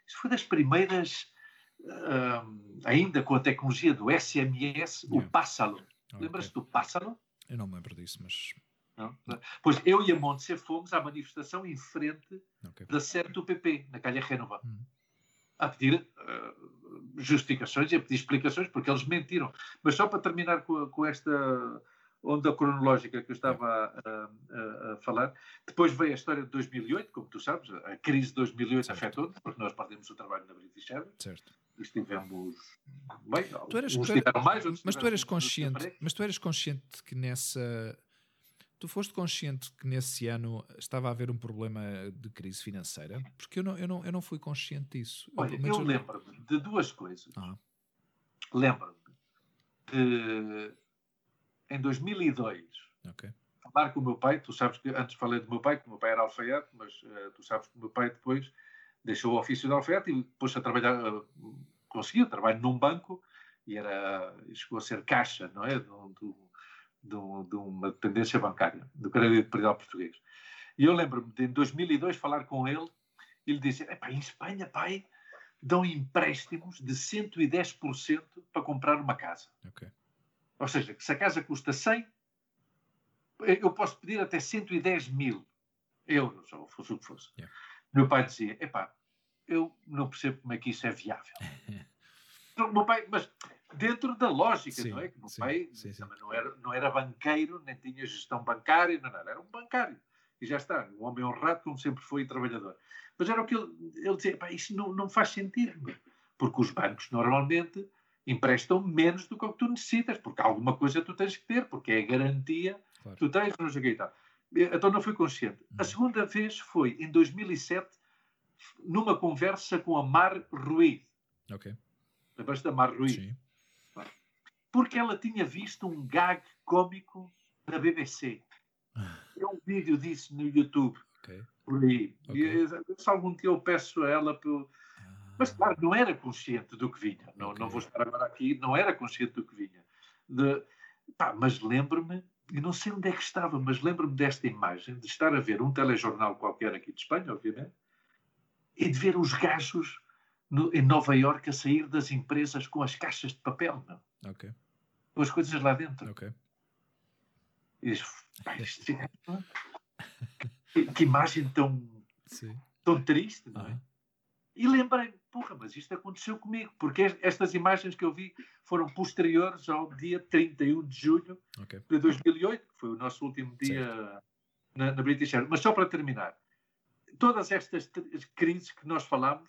isso foi das primeiras, uh, ainda com a tecnologia do SMS, yeah. o Pássalo. Okay. Lembras-te do Pássalo? Eu não me lembro disso, mas. Não? Pois eu e a Montse fomos à manifestação em frente okay. da sede do PP, na Calha Rénova, hum. a pedir uh, justificações e a pedir explicações, porque eles mentiram. Mas só para terminar com, com esta onda cronológica que eu estava a, a, a, falar. Depois veio a história de 2008, como tu sabes, a crise de 2008 afetou-nos, porque nós perdemos o trabalho na British Airways. Certo. Estivemos bem, tu eras, tu eras, mais, mas tu eras consciente, mas tu eras consciente que nessa tu foste consciente que nesse ano estava a haver um problema de crise financeira? Porque eu não, eu não, eu não fui consciente disso. Olha, eu, eu lembro-me de duas coisas. Ah. Lembro-me de em 2002. Okay. Falar com o meu pai, tu sabes que antes falei do meu pai, que o meu pai era alfaiate, mas uh, tu sabes que o meu pai depois deixou o ofício de alfaiate e pôs a trabalhar, uh, conseguiu trabalho num banco e era, chegou a ser caixa, não é? Do, do, do, de uma dependência bancária, do Crédito Imperial Português. E eu lembro-me de, em 2002, falar com ele, ele dizia: em Espanha, pai, dão empréstimos de 110% para comprar uma casa. Ok. Ou seja, que se a casa custa 100, eu posso pedir até 110 mil euros, ou fosse o que fosse. Yeah. Meu pai dizia: epá, eu não percebo como é que isso é viável. Então, meu pai, mas dentro da lógica, Sim, não é? Que meu sim, pai sim, Não, era, não era banqueiro, nem tinha gestão bancária, não, não, era um bancário. E já está, um homem honrado, como sempre foi, e trabalhador. Mas era o que ele, ele dizia: epá, isso não, não faz sentido, porque os bancos normalmente emprestam menos do que o que tu necessitas, porque alguma coisa tu tens que ter, porque é a garantia Claro. tu tens, não sei o que e tal. Então não fui consciente. A Uhum. segunda vez foi em 2007, numa conversa com a Mar Ruiz. Ok. Lembras da Mar Ruiz? Sim. Porque ela tinha visto um gag cómico na BBC. É um vídeo disso no YouTube. Ok. Por aí. Ok. E, se algum dia eu peço a ela. para Mas claro, não era consciente do que vinha. Não, não vou estar agora aqui, não era consciente do que vinha. De- pá, mas lembro-me, e não sei onde é que estava, mas lembro-me desta imagem, de estar a ver um telejornal qualquer aqui de Espanha, obviamente, e de ver os gajos no- em Nova Iorque a sair das empresas com as caixas de papel, não? Ok. com as coisas lá dentro. Ok. E diz, é- que, que imagem tão, Sim. tão triste, não é? E lembrei, porra, mas isto aconteceu comigo, porque es- estas imagens que eu vi foram posteriores ao dia 31 de julho Ok. de 2008, que foi o nosso último dia na, na British Airways. Mas só para terminar, todas estas crises que nós falamos,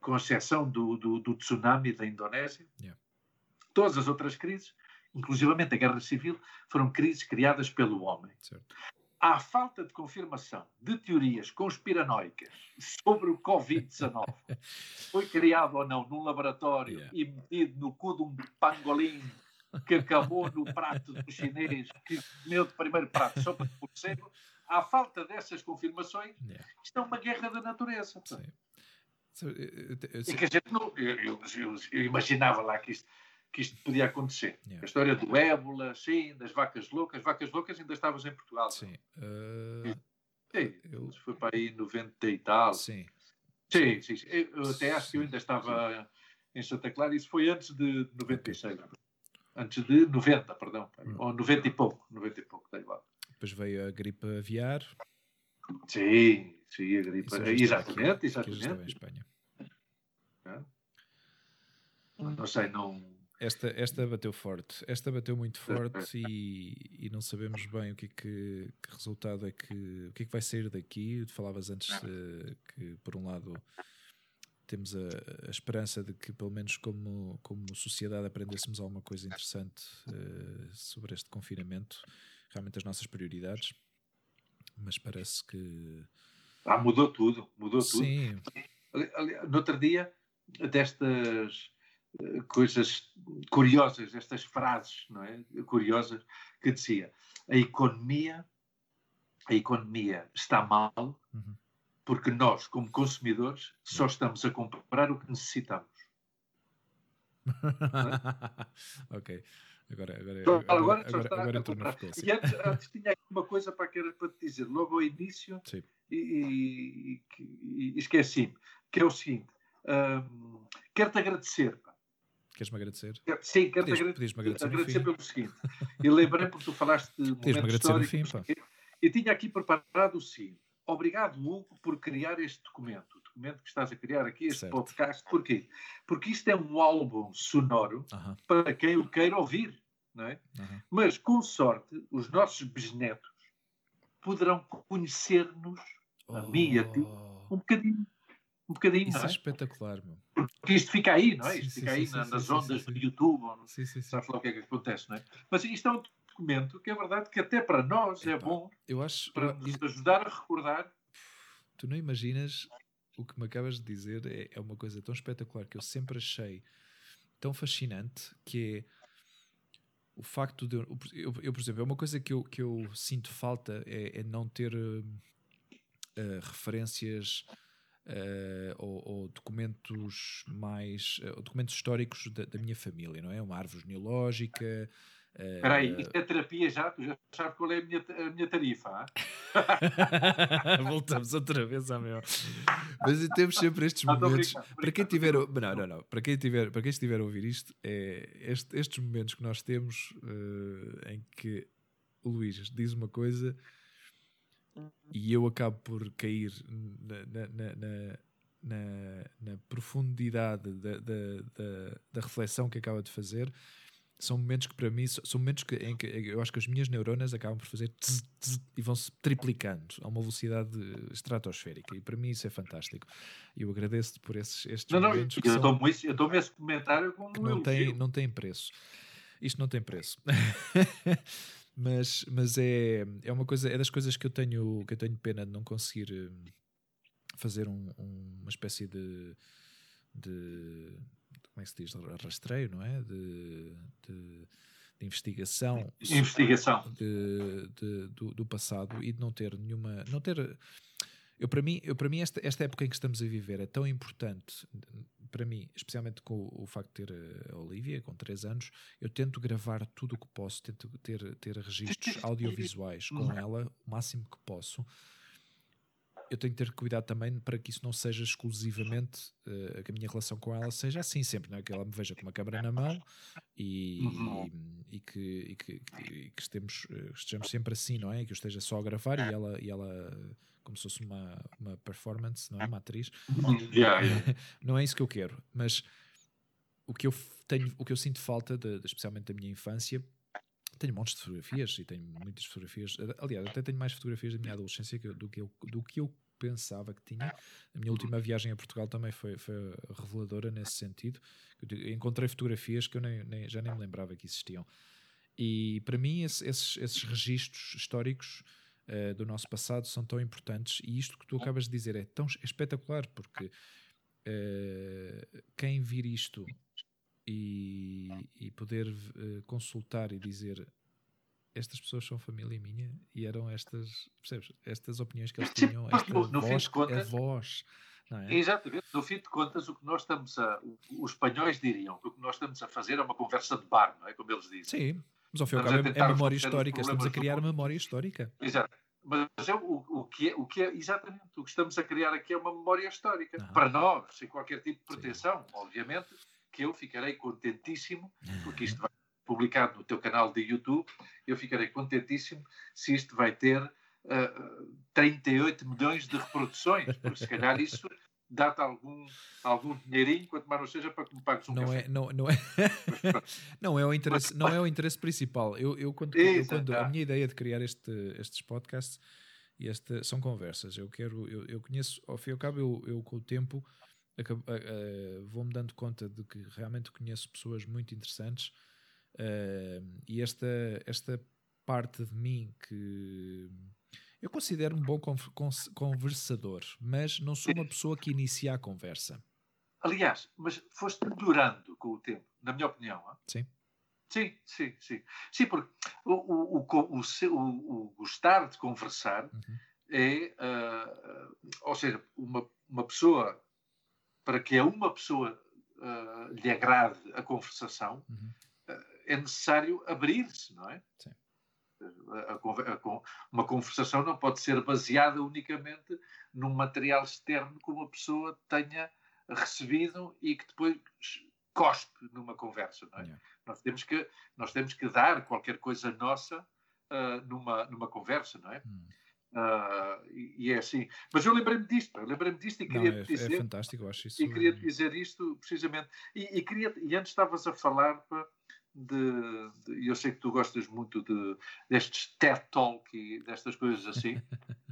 com exceção do, do, do tsunami da Indonésia, Yeah. todas as outras crises, inclusivamente a guerra civil, foram crises criadas pelo homem. Certo. Há falta de confirmação de teorias conspiranoicas sobre o Covid-19, foi criado ou não num laboratório Yeah. e metido no cu de um pangolim que acabou no prato do chinês, que comeu de primeiro prato sopa de porcego, à falta dessas confirmações, Yeah. isto é uma guerra da natureza. Sim. So, eu, eu- eu- eu imaginava lá que isto, que isto podia acontecer. Yeah. A história do ébola, sim, das vacas loucas. Vacas loucas ainda estavas em Portugal. Sim. Uh, Sim, eu- isso foi para aí em 90 e tal. sim. Sim, sim. sim. Eu, até acho que eu ainda estava em Santa Clara. Isso foi antes de 96. Antes de 90, perdão. Hum. Ou 90 e pouco. 90 e pouco, está igual. Depois veio a gripe aviar. Sim, sim, a gripe. Já estava aqui, Exatamente, estava em exatamente. Espanha. Não sei, não. Esta, esta bateu forte. Esta bateu muito forte e, e não sabemos bem o que, é que, que resultado é que. O que é que vai sair daqui. Tu falavas antes eh, que, por um lado, temos a, a esperança de que, pelo menos como, como sociedade, aprendêssemos alguma coisa interessante eh, sobre este confinamento, realmente as nossas prioridades. Mas parece que. Ah, mudou tudo, mudou tudo. Sim, Ali- ali- No outro dia, destas coisas curiosas, estas frases não é? curiosas, que dizia a economia, a economia está mal Uhum. porque nós, como consumidores, só estamos a comprar o que necessitamos. ok. Agora, agora, agora, agora agora, agora a entrou. E antes, antes tinha aqui uma coisa para, que para te dizer, logo ao início, Sim. e, e- e- esqueci-me, que é o seguinte, hum, quero-te agradecer. Queres-me agradecer? Sim, quero-te Podias- agradecer no agradecer pelo seguinte. E lembrei porque tu falaste de momento agradecer histórico. fim, não sei o quê. E tinha aqui preparado o seguinte. Obrigado, Hugo, por criar este documento. O documento que estás a criar aqui, este Certo. podcast. Porquê? Porque isto é um álbum sonoro Aham, para quem o queira ouvir. Não é? aham. Mas, com sorte, os nossos bisnetos poderão conhecer-nos, a mim e a ti, Oh, um bocadinho. Um bocadinho, Isso não é é? espetacular, meu. Porque isto fica aí, não é? Isto sim, fica sim, aí sim, na- nas ondas do. YouTube. Ou, Sim, sim, sim. sabes lá o que é que acontece, não é? Mas isto é um documento que é verdade que até para nós é Epá, bom Eu acho. para eu- nos ajudar a recordar. tu não imaginas o que me acabas de dizer é, é uma coisa tão espetacular que eu sempre achei tão fascinante que é o facto de eu, eu, eu, por exemplo, é uma coisa que eu, que eu sinto falta é, é não ter hum, eh, referências eh, ou, ou documentos mais eh, documentos históricos da, da minha família, não é? Uma árvore genealógica, Espera aí, isto é terapia já? Tu já sabes qual é a minha, a minha tarifa? Voltamos outra vez à maior. Mas temos sempre estes momentos. para quem tiver. Não, não, não. Para quem, tiver, para quem estiver a ouvir isto, é este, estes momentos que nós temos uh, em que o Luís diz uma coisa e eu acabo por cair na, na, na, na, na profundidade da, da, da, da reflexão que acaba de fazer. São momentos que para mim são momentos que, em que eu acho que as minhas neuronas acabam por fazer tz, tz, e vão-se triplicando a uma velocidade estratosférica. E para mim isso é fantástico. E eu agradeço-te por esses, estes não, momentos não, eu tomo esse, eu tomo esse comentário como que não tem, não tem preço. Isto não tem preço mas, mas é, é uma coisa é das coisas que eu tenho que eu tenho pena de não conseguir hum, fazer um, um, uma espécie de, de como é que se diz, rastreio, não é? De, de, de investigação, investigação. Do, do, passado e de não ter nenhuma. Não ter, eu, para mim, eu, para mim esta, esta época em que estamos a viver é tão importante, para mim, especialmente com o, o facto de ter a Olivia, com 3 anos, eu tento gravar tudo o que posso, tento ter, ter registros audiovisuais com ela o máximo que posso eu tenho que ter cuidado também para que isso não seja exclusivamente uh, que a minha relação com ela seja assim sempre, não é? que ela me veja com uma câmera na mão e, uhum. e, e, que, e que, que, que estemos, uh, estejamos sempre assim, não é? Que eu esteja só a gravar e ela, e ela como se fosse uma, uma performance, não é? Uma atriz. Yeah, yeah. não é isso que eu quero, mas o que eu tenho, o que eu sinto falta, de, de, especialmente da minha infância, tenho montes de fotografias e tenho muitas fotografias. Aliás, até tenho mais fotografias da minha adolescência do que eu, do que eu pensava que tinha. A minha última viagem a Portugal também foi, foi reveladora nesse sentido. Eu encontrei fotografias que eu nem, nem, já nem me lembrava que existiam. E para mim, esse, esses, esses registros históricos uh, do nosso passado são tão importantes. E isto que tu acabas de dizer é tão é espetacular, porque uh, quem vir isto e, e poder uh, consultar e dizer estas pessoas são família minha e eram estas, percebes? Estas opiniões que eles tinham, esta no, no voz, contas, a voz. É? Exatamente, no fim de contas, o que nós estamos a. Os espanhóis diriam que o que nós estamos a fazer é uma conversa de bar, não é? Como eles dizem. Sim, mas ao fim e ao cabo é, é memória histórica, estamos a criar memória histórica. Exato. Mas é o, o, que é, o que é exatamente o que estamos a criar aqui é uma memória histórica. Não. Para nós, sem qualquer tipo de proteção, Sim. obviamente, que eu ficarei contentíssimo, porque isto vai ser publicado no teu canal de YouTube, eu ficarei contentíssimo se isto vai ter uh, 38 milhões de reproduções, porque se calhar isso dá-te algum, algum dinheirinho, quanto mais não seja para que me pagues um não café. É, não, não, é, não, é o interesse, não é o interesse principal. Eu, eu, quando, eu, quando a minha ideia de criar este, estes podcasts e este, são conversas. Eu quero, eu, eu conheço, ao fim e ao cabo, eu, eu com o tempo vou-me dando conta de que realmente conheço pessoas muito interessantes uh, e esta, esta parte de mim que eu considero um bom conversador, mas não sou uma pessoa que inicia a conversa. Aliás, mas foste melhorando com o tempo, na minha opinião. Hein? Sim. Sim, sim, sim. Sim, porque o, o, o, o, gostar de conversar uhum. é, uh, ou seja, uma, uma pessoa para que a uma pessoa uh, lhe agrade a conversação, uhum. uh, é necessário abrir-se, não é? Sim. A, a, uma conversação não pode ser baseada unicamente num material externo que uma pessoa tenha recebido e que depois cospe numa conversa. É? Yeah. Nós, temos que, nós temos que dar qualquer coisa nossa uh, numa, numa conversa, não é? Hum. Uh, e, e, é assim. Mas eu lembrei-me disto, lembrei-me disto e queria Não, é, dizer. É fantástico, eu acho isso. E queria dizer isto precisamente. E, e, queria, e antes estavas a falar pá, de, de, Eu sei que tu gostas muito de, destes TED Talk e destas coisas assim.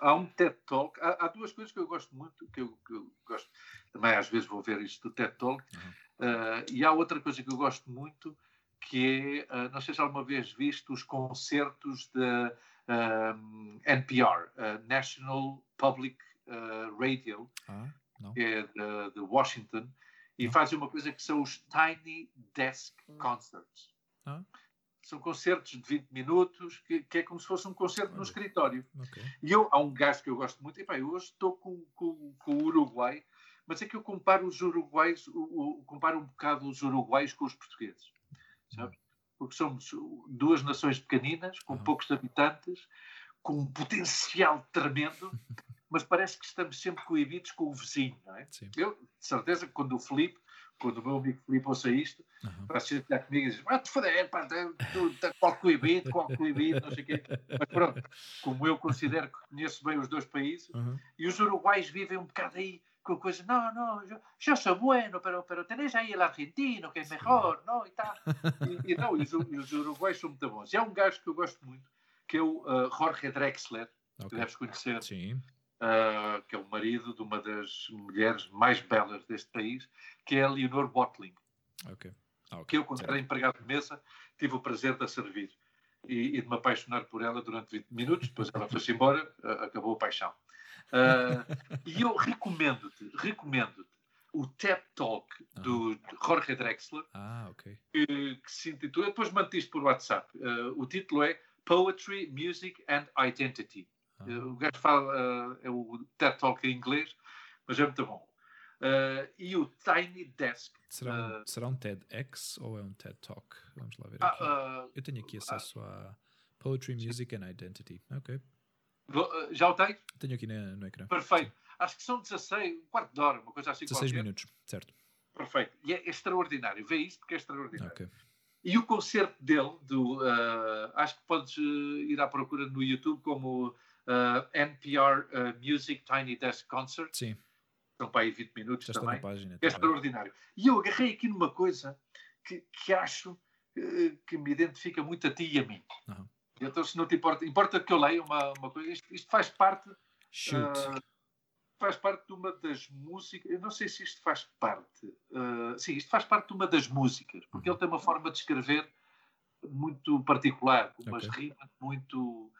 há um TED Talk. Há, há, duas coisas que eu gosto muito, que eu, que eu, gosto. Também às vezes vou ver isto do TED Talk. Uhum. Uh, e há outra coisa que eu gosto muito, que é. Uh, não sei se alguma vez viste os concertos de um, NPR, uh, National Public uh, Radio, ah, que é de, de Washington, e fazem uma coisa que são os Tiny Desk Concerts. Ah. São concertos de 20 minutos, que, que, é como se fosse um concerto no escritório. Okay. E eu, há um gajo que eu gosto muito, e pá, eu hoje estou com, com, com o Uruguai, mas é que eu comparo os uruguais, o, o, comparo um bocado os uruguais com os portugueses, sabe? porque somos duas nações pequeninas, com Uhum. poucos habitantes, com um potencial tremendo, mas parece que estamos sempre coibidos com o vizinho, não é? Sim. Eu, de certeza, que quando o Filipe, quando o meu amigo Filipe ouça isto, Aham. vai se sentar comigo e dizer: Ah, te foder, pá, tu, qual coibido, qual coibido, não sei o quê. Mas pronto, como eu considero que conheço bem os dois países, Aham. e os uruguais vivem um bocado aí com a coisa, não, não, eu, eu sou bueno, pero, pero tenéis aí o argentino, que é melhor, não, e tal. E, e não, e os, e os uruguais são muito bons. E há um gajo que eu gosto muito, que é o uh, Jorge Drexler, que Ok. deves conhecer, Sim. Uh, que é o marido de uma das mulheres mais belas deste país, que é a Leonor Watling, Ok. Ah, ok. que eu, quando era empregado de mesa, tive o prazer de a servir e, e de me apaixonar por ela durante 20 minutos. Depois ela foi-se embora, uh, acabou a paixão. Uh, e eu recomendo-te, recomendo-te o TED Talk do Jorge Drexler, Ah, ok. que, que se intitula, depois mando isto por WhatsApp, Uh, o título é Poetry, Music and Identity. Ah, Uh, o gajo fala, uh, é o TED Talk em inglês, mas é muito bom. Uh, e o Tiny Desk. será, um, ah, será um TEDx ou é um TED Talk? Vamos lá ver Ah, aqui. Eu tenho aqui acesso a Poetry, Music and Identity. Ok. já o tens? Tenho aqui na- no ecrã. Perfeito. Acho que são 16, um quarto de hora, uma coisa assim 16 qualquer. minutos, certo. Perfeito. E é extraordinário. Vê isto porque é extraordinário. Ok. E o concerto dele, do, uh, acho que podes ir à procura no YouTube como NPR uh, Music Tiny Desk Concert. Sim, São para aí 20 minutos já está também. na página. É também. extraordinário. E eu agarrei aqui numa coisa que, que acho uh, que me identifica muito a ti e a mim. Aham. Então, se não te importa, importa que eu leia uma, uma coisa. Isto, isto faz parte. Uh, faz parte de uma das músicas. Eu não sei se isto faz parte. uh, sim, isto faz parte de uma das músicas, porque Uhum. ele tem uma forma de escrever muito particular, com umas Ok. rimas muito,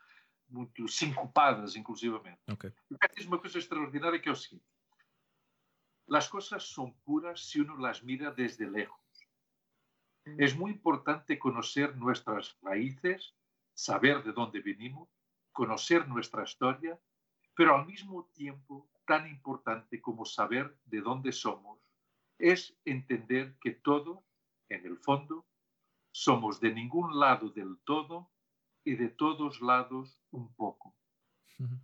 muito sincopadas, inclusivamente. ok. O gajo diz uma coisa extraordinária que é o seguinte: Las cosas son puras si uno las mira desde lejos. Es muy importante conocer nuestras raíces, saber de dónde venimos, conocer nuestra historia, pero al mismo tiempo tan importante como saber de dónde somos es entender que todo, en el fondo, somos de ningún lado del todo y de todos lados un poco. Uhum.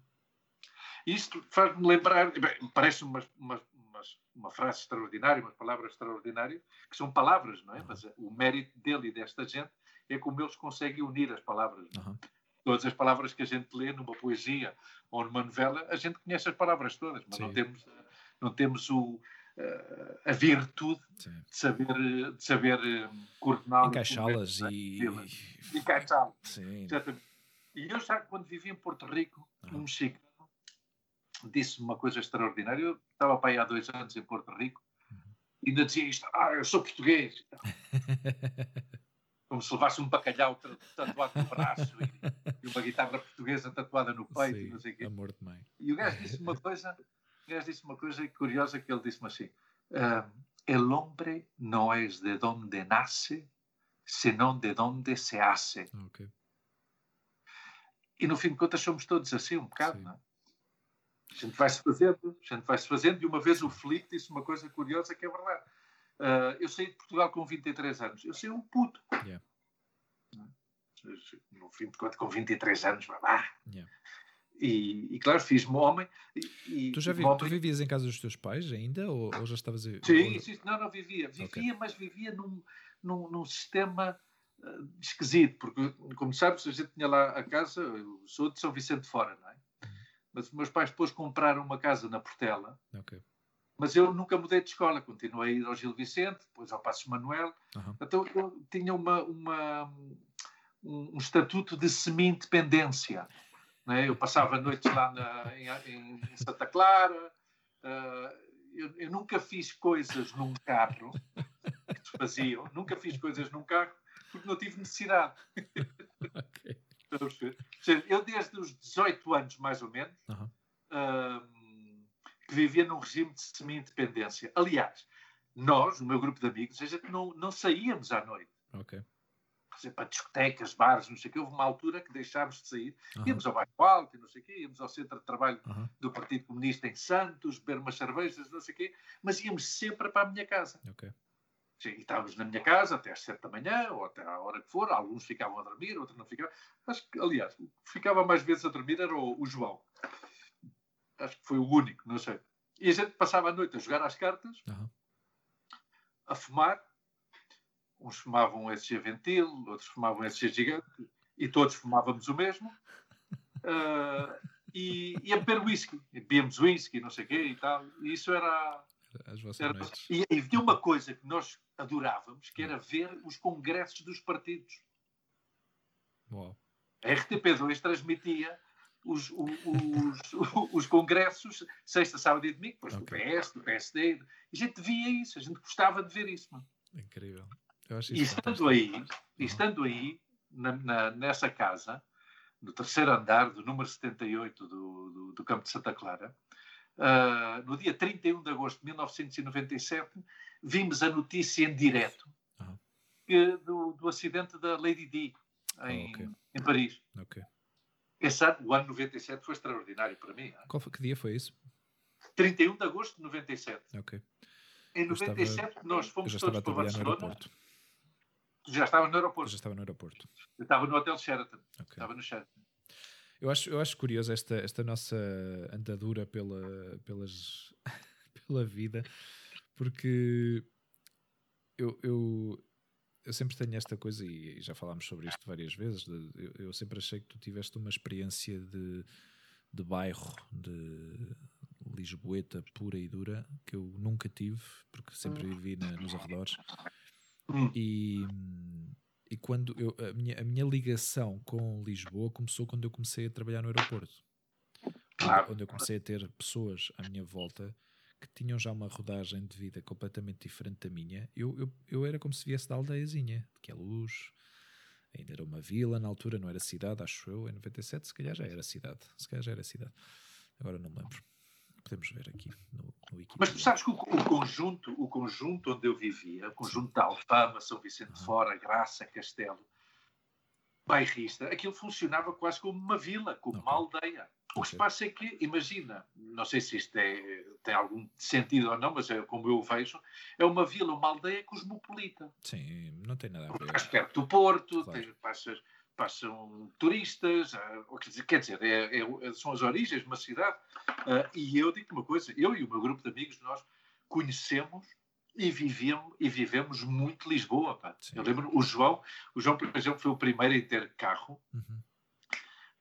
Isto faz-me lembrar, bem, parece uma, uma, uma, uma frase extraordinária, umas palavras extraordinárias, que são palavras, não é? Uhum. Mas o mérito dele e desta gente é como eles conseguem unir as palavras. não? Aham. Todas as palavras que a gente lê numa poesia ou numa novela, a gente conhece as palavras todas, mas não Sim. temos, não temos o, a virtude Sim. de saber, de saber eh, coordená-las. Encaixá-las e. Encaixá-las. E eu já, quando vivi em Porto Rico, Aham. um mexicano disse-me uma coisa extraordinária. Eu estava para aí há dois anos em Porto Rico Uhum. e ainda dizia isto: Ah, eu sou português. Como se levasse um bacalhau tatuado no braço e, e uma guitarra portuguesa tatuada no peito e Sim, não sei o quê. Amor de mãe. E o gajo disse uma coisa, gajo disse uma coisa curiosa que ele disse-me assim: El hombre no es de donde nace, senão de donde se hace. Ah, ok. E no fim de contas somos todos assim, um bocado, Sim. não é? A gente vai-se fazendo, a gente vai-se fazendo, e uma vez o Felipe disse uma coisa curiosa que é verdade. Ah, eu saí de Portugal com 23 anos, eu saí um puto. Yeah. No fim de contas, com 23 anos, vá lá. Yeah. E, e claro, fiz-me homem. E, Tu já vi, fiz-me tu homem. vivias em casa dos teus pais ainda? Ou, ou já estavas a. Sim, ou- sim, não, não vivia. Vivia, Ok. mas vivia num, num, num sistema ah, esquisito, porque, como sabes, a gente tinha lá a casa, eu sou de São Vicente Fora, não é? Mas os meus pais depois compraram uma casa na Portela, mas eu nunca mudei de escola, continuei a ir ao Gil Vicente, depois ao Passos Manuel, Aham. então eu tinha uma, uma, um, um estatuto de semi-independência. Não é? Eu passava noites lá na- em, em- Santa Clara, ah, eu, eu nunca fiz coisas num carro que se faziam, nunca fiz coisas num carro porque não tive necessidade. Ok. Estás a perceber? Ou seja, Eu desde os 18 anos, mais ou menos, ahm, que vivia num regime de semi-independência. Aliás, nós, o meu grupo de amigos, a gente não, não saíamos à noite. Ok. Para discotecas, bares, não sei o quê. Houve uma altura que deixámos de sair. Aham. Íamos ao bairro alto e não sei o quê. Íamos ao centro de trabalho Aham. do Partido Comunista em Santos, beber umas cervejas, não sei o quê. Mas íamos sempre para a minha casa. E estávamos na minha casa até às sete da manhã, ou até à hora que for. Alguns ficavam a dormir, outros não ficavam. Acho que, aliás, o que ficava mais vezes a dormir era o, o João. Acho que foi o único, não sei. E a gente passava a noite a jogar às cartas, Aham. a fumar. Uns fumavam um SG Ventil, outros fumavam um SG Gigante, e todos fumávamos o mesmo. Ah, e, e a beber whisky. Bebíamos whisky, não sei o quê e tal. E isso era. Era e, havia uma coisa que nós adorávamos, que era ver os congressos dos partidos. Uau. A RTP2 transmitia os, o- os, os congressos sexta, sábado e domingo, depois do Ok. PS, do PSD. A gente via isso, a gente gostava de ver isso. mano. Incrível. E estando aí, e estando aí na, na- nessa casa, no terceiro andar do número 78 do, do, do Campo de Santa Clara, ah, no dia 31 de agosto de 1997, vimos a notícia em direto Aham. que- do, do acidente da Lady Di em, Ah, ok. em Paris. Ok. Esse ano, o ano 97 foi extraordinário para mim. Qual foi, que dia foi isso? 31 de agosto de 97. Ok. Em Eu estava- 97 nós fomos todos para Barcelona. Já estavas no Eu aeroporto. já estava no aeroporto. Eu estava no Hotel Sheraton. Ok. Estava no Sheraton. Eu acho, eu acho curioso esta, esta nossa andadura pela, pelas, pela vida, porque eu, eu, eu sempre tenho esta coisa, e já falámos sobre isto várias vezes, de- eu, eu sempre achei que tu tiveste uma experiência de, de bairro, de Lisboeta pura e dura, que eu nunca tive, porque sempre vivi na- nos arredores. Hum. E, e quando eu, a, minha, a minha ligação com Lisboa começou quando eu comecei a trabalhar no aeroporto. Onde- Claro. Onde eu comecei a ter pessoas à minha volta que tinham já uma rodagem de vida completamente diferente da minha. Eu, eu, eu era como se viesse da aldeiazinha, de que é luz, ainda era uma vila na altura, não era cidade, acho eu. Em 97, se calhar já era cidade. Se calhar já era cidade. Agora não me lembro. Podemos ver aqui no, no Mas tu sabes que o, o conjunto, o conjunto onde eu vivia, o conjunto da Alfama, São Vicente Uhum. Fora, Graça, Castelo, bairrista, aquilo funcionava quase como uma vila, como uma aldeia. O Ok. espaço é que, imagina, não sei se isto é, tem algum sentido ou não, mas é como eu vejo, é uma vila, uma aldeia cosmopolita. Sim, não tem nada a Porque estás ver. perto do Porto, Claro. tens- passas- passam turistas, ah, quer dizer, é- é- são as origens de uma cidade. Ah, e eu digo uma coisa, eu e o meu grupo de amigos, nós conhecemos e vivemos, e vivemos muito Lisboa. pá. Sim. Eu lembro, o João, o João, por exemplo, foi o primeiro em ter carro, Uhum.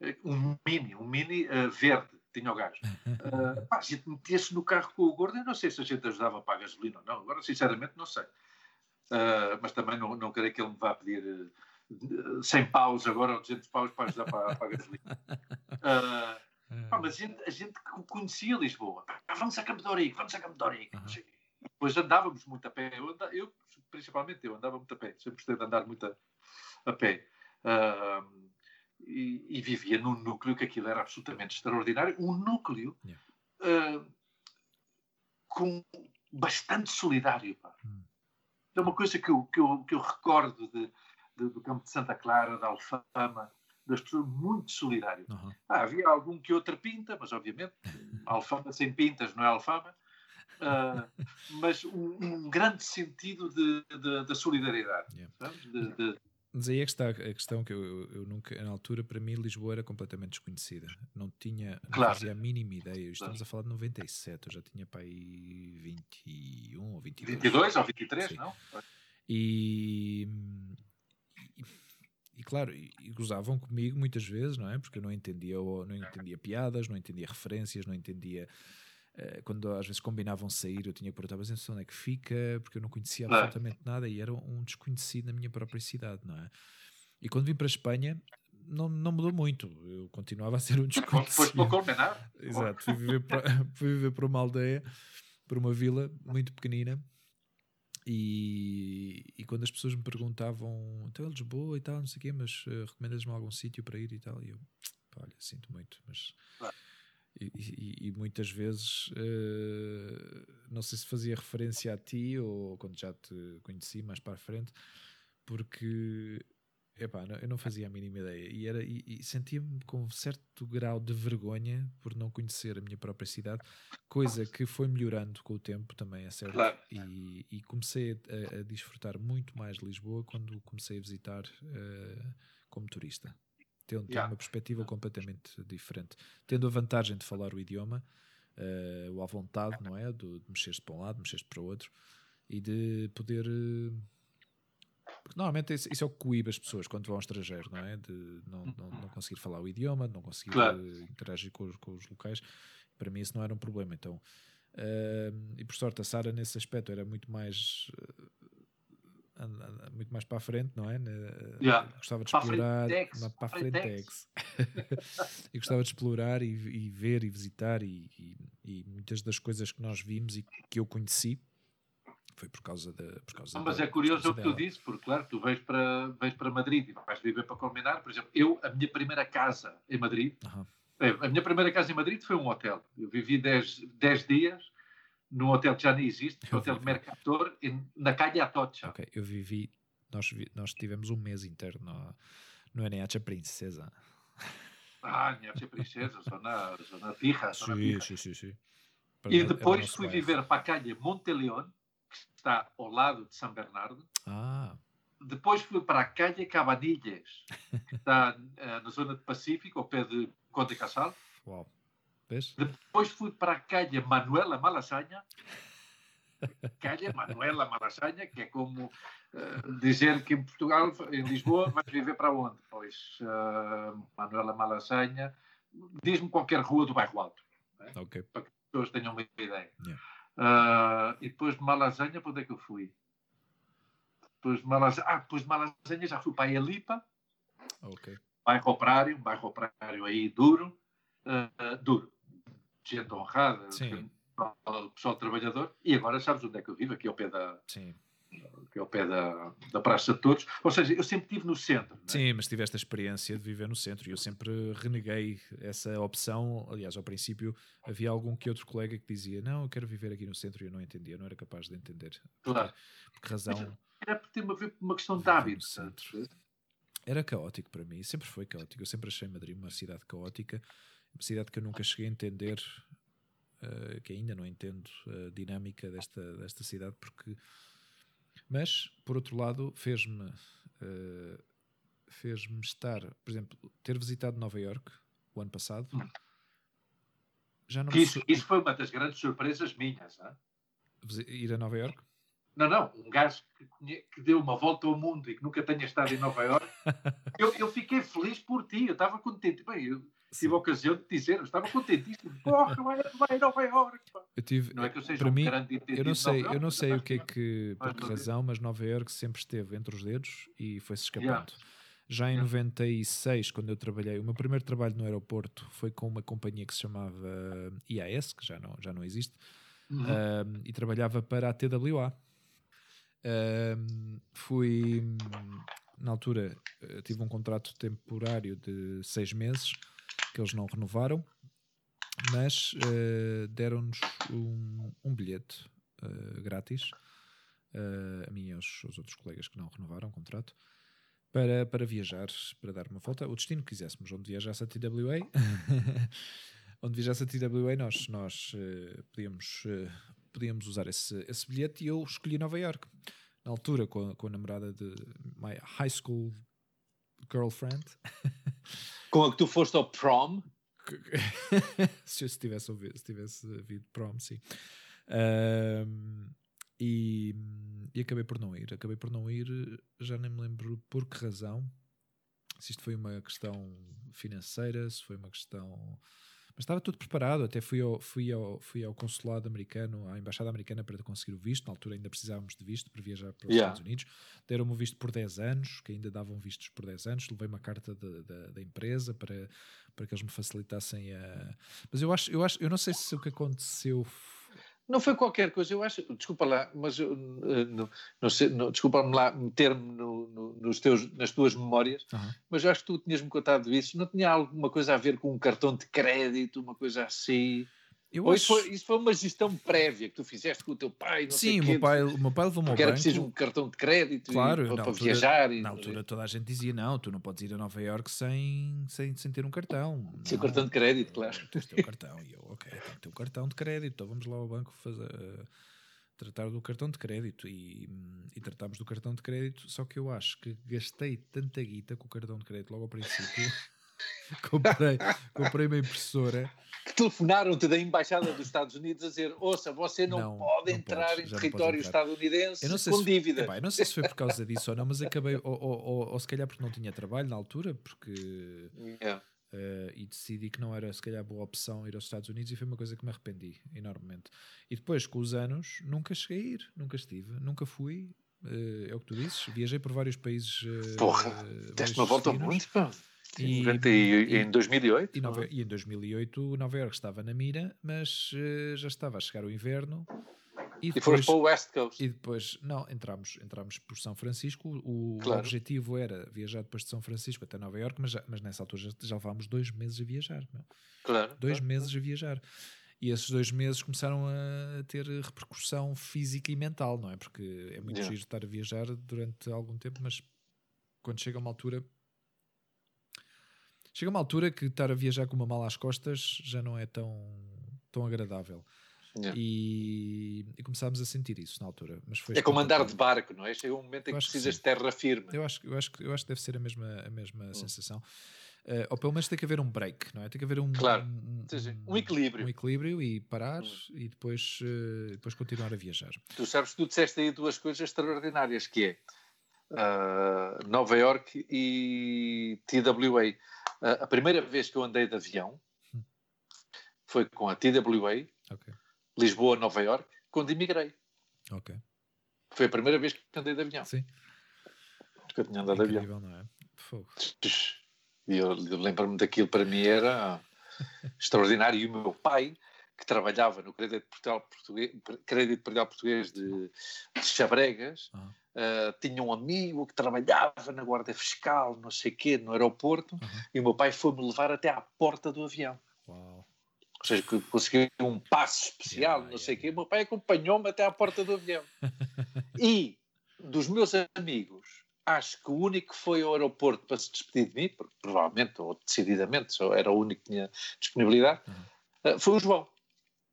eh, um Mini, um Mini ah, verde, tinha o gajo. Ah, pá, a gente metia-se no carro com o gordo, eu não sei se a gente ajudava a pagar a gasolina ou não, agora sinceramente não sei. Ah, mas também não, não creio que ele me vá pedir eh, 100 paus agora ou 200 paus para ajudar para, para a gasolina. Ah, pá, mas a gente, a gente conhecia Lisboa. Pá, vamos a Campo de Ourique, vamos a Campo de Ourique. Aham. Depois andávamos muito a pé. Eu, anda- eu, principalmente eu, andava muito a pé. Sempre gostei de andar muito a, a pé. Ah, e, e vivia num núcleo que aquilo era absolutamente extraordinário. Um núcleo Yeah. ah, com bastante solidário. Pá. Hum. É uma coisa que eu, que eu, que eu recordo de, de- do campo de Santa Clara, da Alfama, das pessoas muito solidárias. Uhum. Ah, havia algum que outra pinta, mas obviamente, Alfama sem pintas não é Alfama. Ah, mas um, um grande sentido de solidariedade. Yeah. De- Mas aí é que está a questão que eu, eu- eu nunca, na altura, para mim, Lisboa era completamente desconhecida. Não tinha, não Claro. fazia a mínima ideia. Estamos a falar de 97, eu já tinha para aí 21 ou 22. 22 ou 23, Sim. não? E, e, claro, e, e gozavam comigo muitas vezes, não é? Porque eu não entendia, não entendia piadas, não entendia referências, não entendia. eh, quando às vezes combinavam sair, eu tinha que perguntar, mas então onde é que fica? Porque eu não conhecia absolutamente nada e era um desconhecido na minha própria cidade, não é? E quando vim para a Espanha, não, não mudou muito. Eu continuava a ser um Depois desconhecido. para Colmenar. Exato, fui viver, para, fui viver para uma aldeia, para uma vila muito pequenina. E, e quando as pessoas me perguntavam, então é Lisboa e tal, não sei o quê, mas eh, recomendas-me algum sítio para ir e tal? E eu, pá, olha, sinto muito, mas. Claro. E, e- e muitas vezes, eh, não sei se fazia referência a ti ou quando já te conheci mais para a frente, porque Epá, eu não fazia a mínima ideia e, era, e, e sentia-me com um certo grau de vergonha por não conhecer a minha própria cidade, coisa que foi melhorando com o tempo também, é certo. Claro. E, e comecei a, a desfrutar muito mais de Lisboa quando comecei a visitar uh, como turista. Tendo Yeah. uma perspectiva completamente diferente. Tendo a vantagem de falar o idioma, uh, o à vontade, não é? Do, de mexer-se para um lado, mexer-se para o outro e de poder. uh, porque normalmente isso, isso é o que coíbe as pessoas quando vão ao estrangeiro, não é? De não, não, não conseguir falar o idioma, de não conseguir Claro. eh, interagir com os, com os locais. Para mim isso não era um problema. Então, eh, e por sorte a Sara nesse aspecto era muito mais an- muito mais para a frente, não é? Yeah. Gostava de explorar para a frentex. e gostava de explorar e, e ver e visitar e, e- e muitas das coisas que nós vimos e que eu conheci foi por causa da por causa Não, mas da- é curioso o que tu dizes, porque, claro, tu vais para, vais para Madrid e vais viver para culminar. Por exemplo, eu, a minha primeira casa em Madrid, é, a minha primeira casa em Madrid foi um hotel. Eu vivi 10 10 dias num hotel que já nem existe, o Hotel. Mercator, em- na Calle Atocha. Ok, eu vivi, nós, nós tivemos um mês inteiro no, no NH Princesa. Ah, tia princesa, zona, zona pirra, zona Sim, pirra. E depois fui viver para a Calle Monteleón, que está ao lado de São Bernardo. Ah, Depois fui para a Calle Cabanilhas, que está eh, na zona do Pacífico, ao pé de Conde Casal. uau. Vês? Depois fui para a Calle Manuela Malasanha. Calle Manuela Malasanha, que é como eh, dizer que em Portugal, em Lisboa, vais viver para onde? Pois, eh, Manuela Malasanha, diz-me qualquer rua do bairro Alto. Ok. para que as pessoas tenham uma ideia. Yeah. Ah, e depois de Malasanha, para onde é que eu fui? Depois de Malasanha, ah, depois de Malasanha já fui para a Elipa, Ok. bairro operário, um bairro operário aí duro, ah, duro, gente honrada, Sim. pessoal, pessoal trabalhador, e agora sabes onde é que eu vivo? Aqui ao pé da, Sim. Aqui ao pé da, da Praça de Todos. Ou seja, eu sempre estive no centro. é? Sim, mas tiveste a experiência de viver no centro e eu sempre reneguei essa opção. Aliás, ao princípio havia algum que outro colega que dizia: Não, eu quero viver aqui no centro e eu não entendia, não era capaz de entender. Claro. Por que razão? Era por ter a ver com uma questão de hábito. centro. sabes? Era caótico para mim, sempre foi caótico. Eu sempre achei Madrid uma cidade caótica, uma cidade que eu nunca cheguei a entender, eh, que ainda não entendo a dinâmica desta, desta cidade, porque. Mas, por outro lado, fez-me. eh, fez-me estar, por exemplo, ter visitado Nova York o ano passado. Hum. Já não Que me Isso, isso foi uma das grandes surpresas minhas. não é? ir a Nova York? Não, não, um gajo que, que deu uma volta ao mundo e que nunca tenha estado em Nova Iorque, eu, eu fiquei feliz por ti, eu estava contente. Bem, eu tive a ocasião de dizer, eu estava contentíssimo. Porra, vai, vai a Nova Iorque. Eu tive, Não é que eu seja para um mim, grande Eu não sei, Nova eu não sei o que é que, por que razão, mas Nova Iorque sempre esteve entre os dedos e foi-se escapando. Yeah. Já em Yeah. 96, quando eu trabalhei, o meu primeiro trabalho no aeroporto foi com uma companhia que se chamava IAS, que já não, já não existe, Uhum. um, e trabalhava para a TWA. Um, fui, na altura, eh, tive um contrato temporário de seis meses que eles não renovaram, mas eh, deram-nos um, um bilhete eh, grátis eh, a mim e aos, aos outros colegas que não renovaram o contrato para, para viajar, para dar uma volta. O destino que quiséssemos, onde viajasse a TWA, onde viajasse a TWA, nós, nós eh, podíamos, eh, podíamos usar esse, esse bilhete e eu escolhi Nova York. Na altura, com a, com a namorada de my high school girlfriend. Com a que tu foste ao prom, se eu se tivesse ouvido, se tivesse prom, sim. Ahm, e, e acabei por não ir. Acabei por não ir, já nem me lembro por que razão. Se isto foi uma questão financeira, se foi uma questão. Mas estava tudo preparado. Até fui ao, fui ao, fui ao consulado americano, à embaixada americana, para conseguir o visto. Na altura ainda precisávamos de visto para viajar para os Yeah. Estados Unidos. Deram-me o visto por 10 anos, que ainda davam vistos por 10 anos. Levei uma carta da- da- da empresa para para que eles me facilitassem a. Mas eu acho, eu acho, eu não sei se o que aconteceu. f- não foi qualquer coisa, eu acho, desculpa lá, mas eu, eh, não, não sei, não, desculpa-me lá meter-me no- no- nos teus, nas tuas memórias, Aham. mas eu acho que tu tinhas-me contado isso, não tinha alguma coisa a ver com um cartão de crédito, uma coisa assim? Eu Ou acho... isso, foi, isso foi uma gestão prévia que tu fizeste com o teu pai? Não sei Sim, o meu pai, o meu pai levou-me ao Porque era banco. preciso um cartão de crédito e- Claro, para, na para altura, viajar. E, na altura toda a gente dizia: não, tu não podes ir a Nova York sem, sem, sem ter um cartão. Sem Não, cartão de crédito, claro. Tens o cartão. E eu, ok, tenho um cartão de crédito. Então vamos lá ao banco fazer, eh, tratar do cartão de crédito. E, e tratámos do cartão de crédito. Só que eu acho que gastei tanta guita com o cartão de crédito logo ao princípio. comprei, comprei uma impressora. Que telefonaram-te da Embaixada dos Estados Unidos a dizer: ouça, você não, Não, pode não entrar podes, em território entrar. estadunidense com se, dívida. epá, eu não sei se foi por causa disso ou não, mas acabei, ou, ou, ou, ou se calhar porque não tinha trabalho na altura, porque Yeah. eh, e decidi que não era se calhar boa opção ir aos Estados Unidos e foi uma coisa que me arrependi enormemente. E depois, com os anos, nunca cheguei a ir, nunca estive, nunca fui. eh, é o que tu dizes, viajei por vários países. eh, Porra, Deste uma volta mundo, pá. E- 90 e- e- em 2008. E, Nova- e em 2008 Nova Iorque estava na mira, mas eh, já estava a chegar o inverno. E E depois, foste para o West Coast. e depois não, entramos, entramos por São Francisco. O Claro. objetivo era viajar depois de São Francisco até Nova Iorque, mas, já- mas nessa altura já, já levámos dois meses a viajar. meu. Claro. Dois claro. meses a viajar. E esses dois meses começaram a ter repercussão física e mental, não é? Porque é muito Yeah. giro estar a viajar durante algum tempo, mas quando chega uma altura. Chega uma altura que estar a viajar com uma mala às costas já não é tão, tão agradável. Yeah. E, e começámos a sentir isso na altura. Mas foi É como andar de barco, não é? Chega um momento em que precisas de terra firme. Eu acho, eu, acho, que- eu acho que deve ser a mesma, a mesma Hum. sensação. Eh, ou pelo menos tem que haver um break, não é? Tem que haver um, Claro. um, sim. Um equilíbrio. um equilíbrio e parar Hum. e depois, eh, depois continuar a viajar. Tu sabes que tu disseste aí duas coisas extraordinárias, que é ah, Nova York e TWA. Ah, a primeira vez que eu andei de avião foi com a TWA, Ok, Lisboa-Nova York, quando emigrei. Foi a primeira vez que andei de avião. Sim, Que eu tinha andado de avião. incrível, não é? Fogo. E eu, eu lembro-me daquilo para mim era extraordinário. E o meu pai, que trabalhava no Crédito Portugal Português, Crédito Portugal Português de, de Chabregas, Ah, ah, tinha um amigo que trabalhava na Guarda Fiscal, não sei o quê, no aeroporto, aham. e o meu pai foi-me levar até à porta do avião. Uau. Ou seja, que conseguiu um passo especial, Yeah, não sei o yeah, quê. O meu pai acompanhou-me até à porta do avião. e dos meus amigos, acho que o único que foi ao aeroporto para se despedir de mim, porque provavelmente ou decididamente só era o único que tinha disponibilidade, Uhum. ah, foi o João.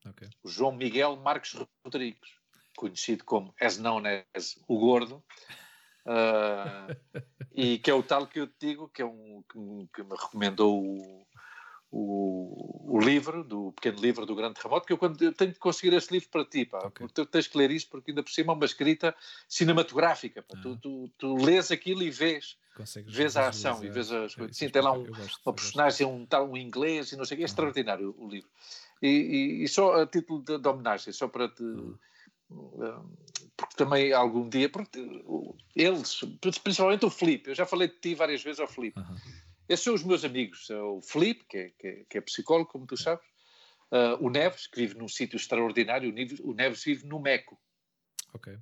Ok. O João Miguel Marques Rodrigues, conhecido como as known as o Gordo. ah, e que é o tal que eu te digo, que é um que me, recomendou o, o, o livro, do pequeno livro do Grande Terremoto, que eu, quando, eu tenho de conseguir esse livro para ti, pá, Ok. porque tu tens que ler isso, porque ainda por cima é uma escrita cinematográfica. Ah. Tu, tu, tu lês aquilo e vês, Consegues vês a ação e vês as coisas. é Sim, tem lá um, gosto, uma personagem, um tal um inglês e não sei o que, é Uhum. extraordinário o livro. E, e- e só a título de, de homenagem, só para te. Uhum. Um, Porque também algum dia. Eles, principalmente o Filipe, eu já falei de ti várias vezes ao Filipe. Aham. Esses são os meus amigos. É o Filipe, que é, que é- que é psicólogo, como tu sabes. Ah, o Neves, que vive num sítio extraordinário. O Neves, o Neves vive no Meco, Ok.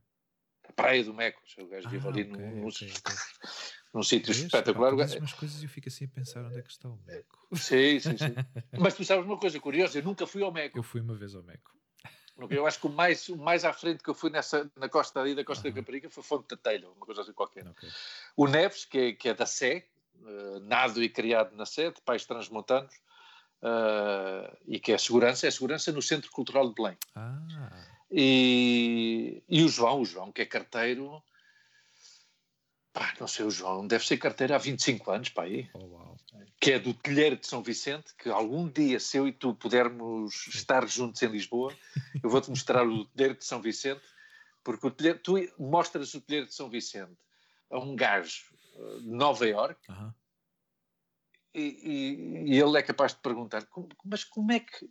a praia do Meco. O gajo Ah, vive ali ok, num, num- ok, ok. num sítio Vês? espetacular. Pá, umas coisas e eu fico assim a pensar onde é que está o Meco. Sim, sim, sim. Mas tu sabes uma coisa curiosa, eu nunca fui ao Meco. Eu fui uma vez ao Meco. Eu acho que o mais, o mais à frente que eu fui nessa, na costa ali da Costa Aham. da Caparica foi Fonte da Telha, uma coisa assim qualquer. Ok. O Neves, que é, que é da Sé, eh, nado e criado na Sé, de pais transmontanos, eh, e que é segurança, é segurança no Centro Cultural de Belém. Ah, E, e o João, o João, que é carteiro, pá, não sei, o João deve ser carteiro há 25 anos, pá, aí oh, uau. que é do Telheiro de São Vicente, que algum dia, se eu e tu pudermos estar juntos em Lisboa, eu vou-te mostrar o Telheiro de São Vicente, porque o telheiro, tu mostras o Telheiro de São Vicente a um gajo eh, de Nova Iorque Aham. e, e- e ele é capaz de perguntar, "Como- mas como é que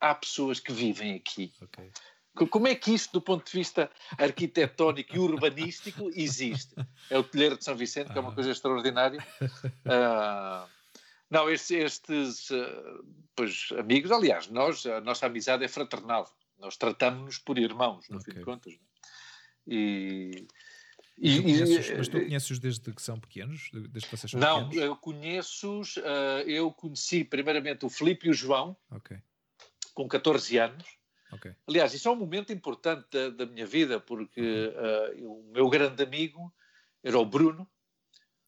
há pessoas que vivem aqui? Ok. Co- Como é que isto, do ponto de vista arquitetónico e urbanístico, existe? É o Telheiro de São Vicente, que é uma Ah. coisa extraordinária. Ah, não, estes, estes ah, pois, amigos, aliás, nós, a nossa amizade é fraternal. Nós tratamos-nos por irmãos, no fim Ok. de contas. é? E, Mas tu e- conheces- e- mas tu conheces desde que são pequenos? De- Desde que vocês são não, pequenos? eu conheço-os, ah, eu conheci primeiramente o Filipe e o João, Ok. com 14 anos. Ok. Aliás, isso é um momento importante da, da minha vida, porque uh, o meu grande amigo era o Bruno,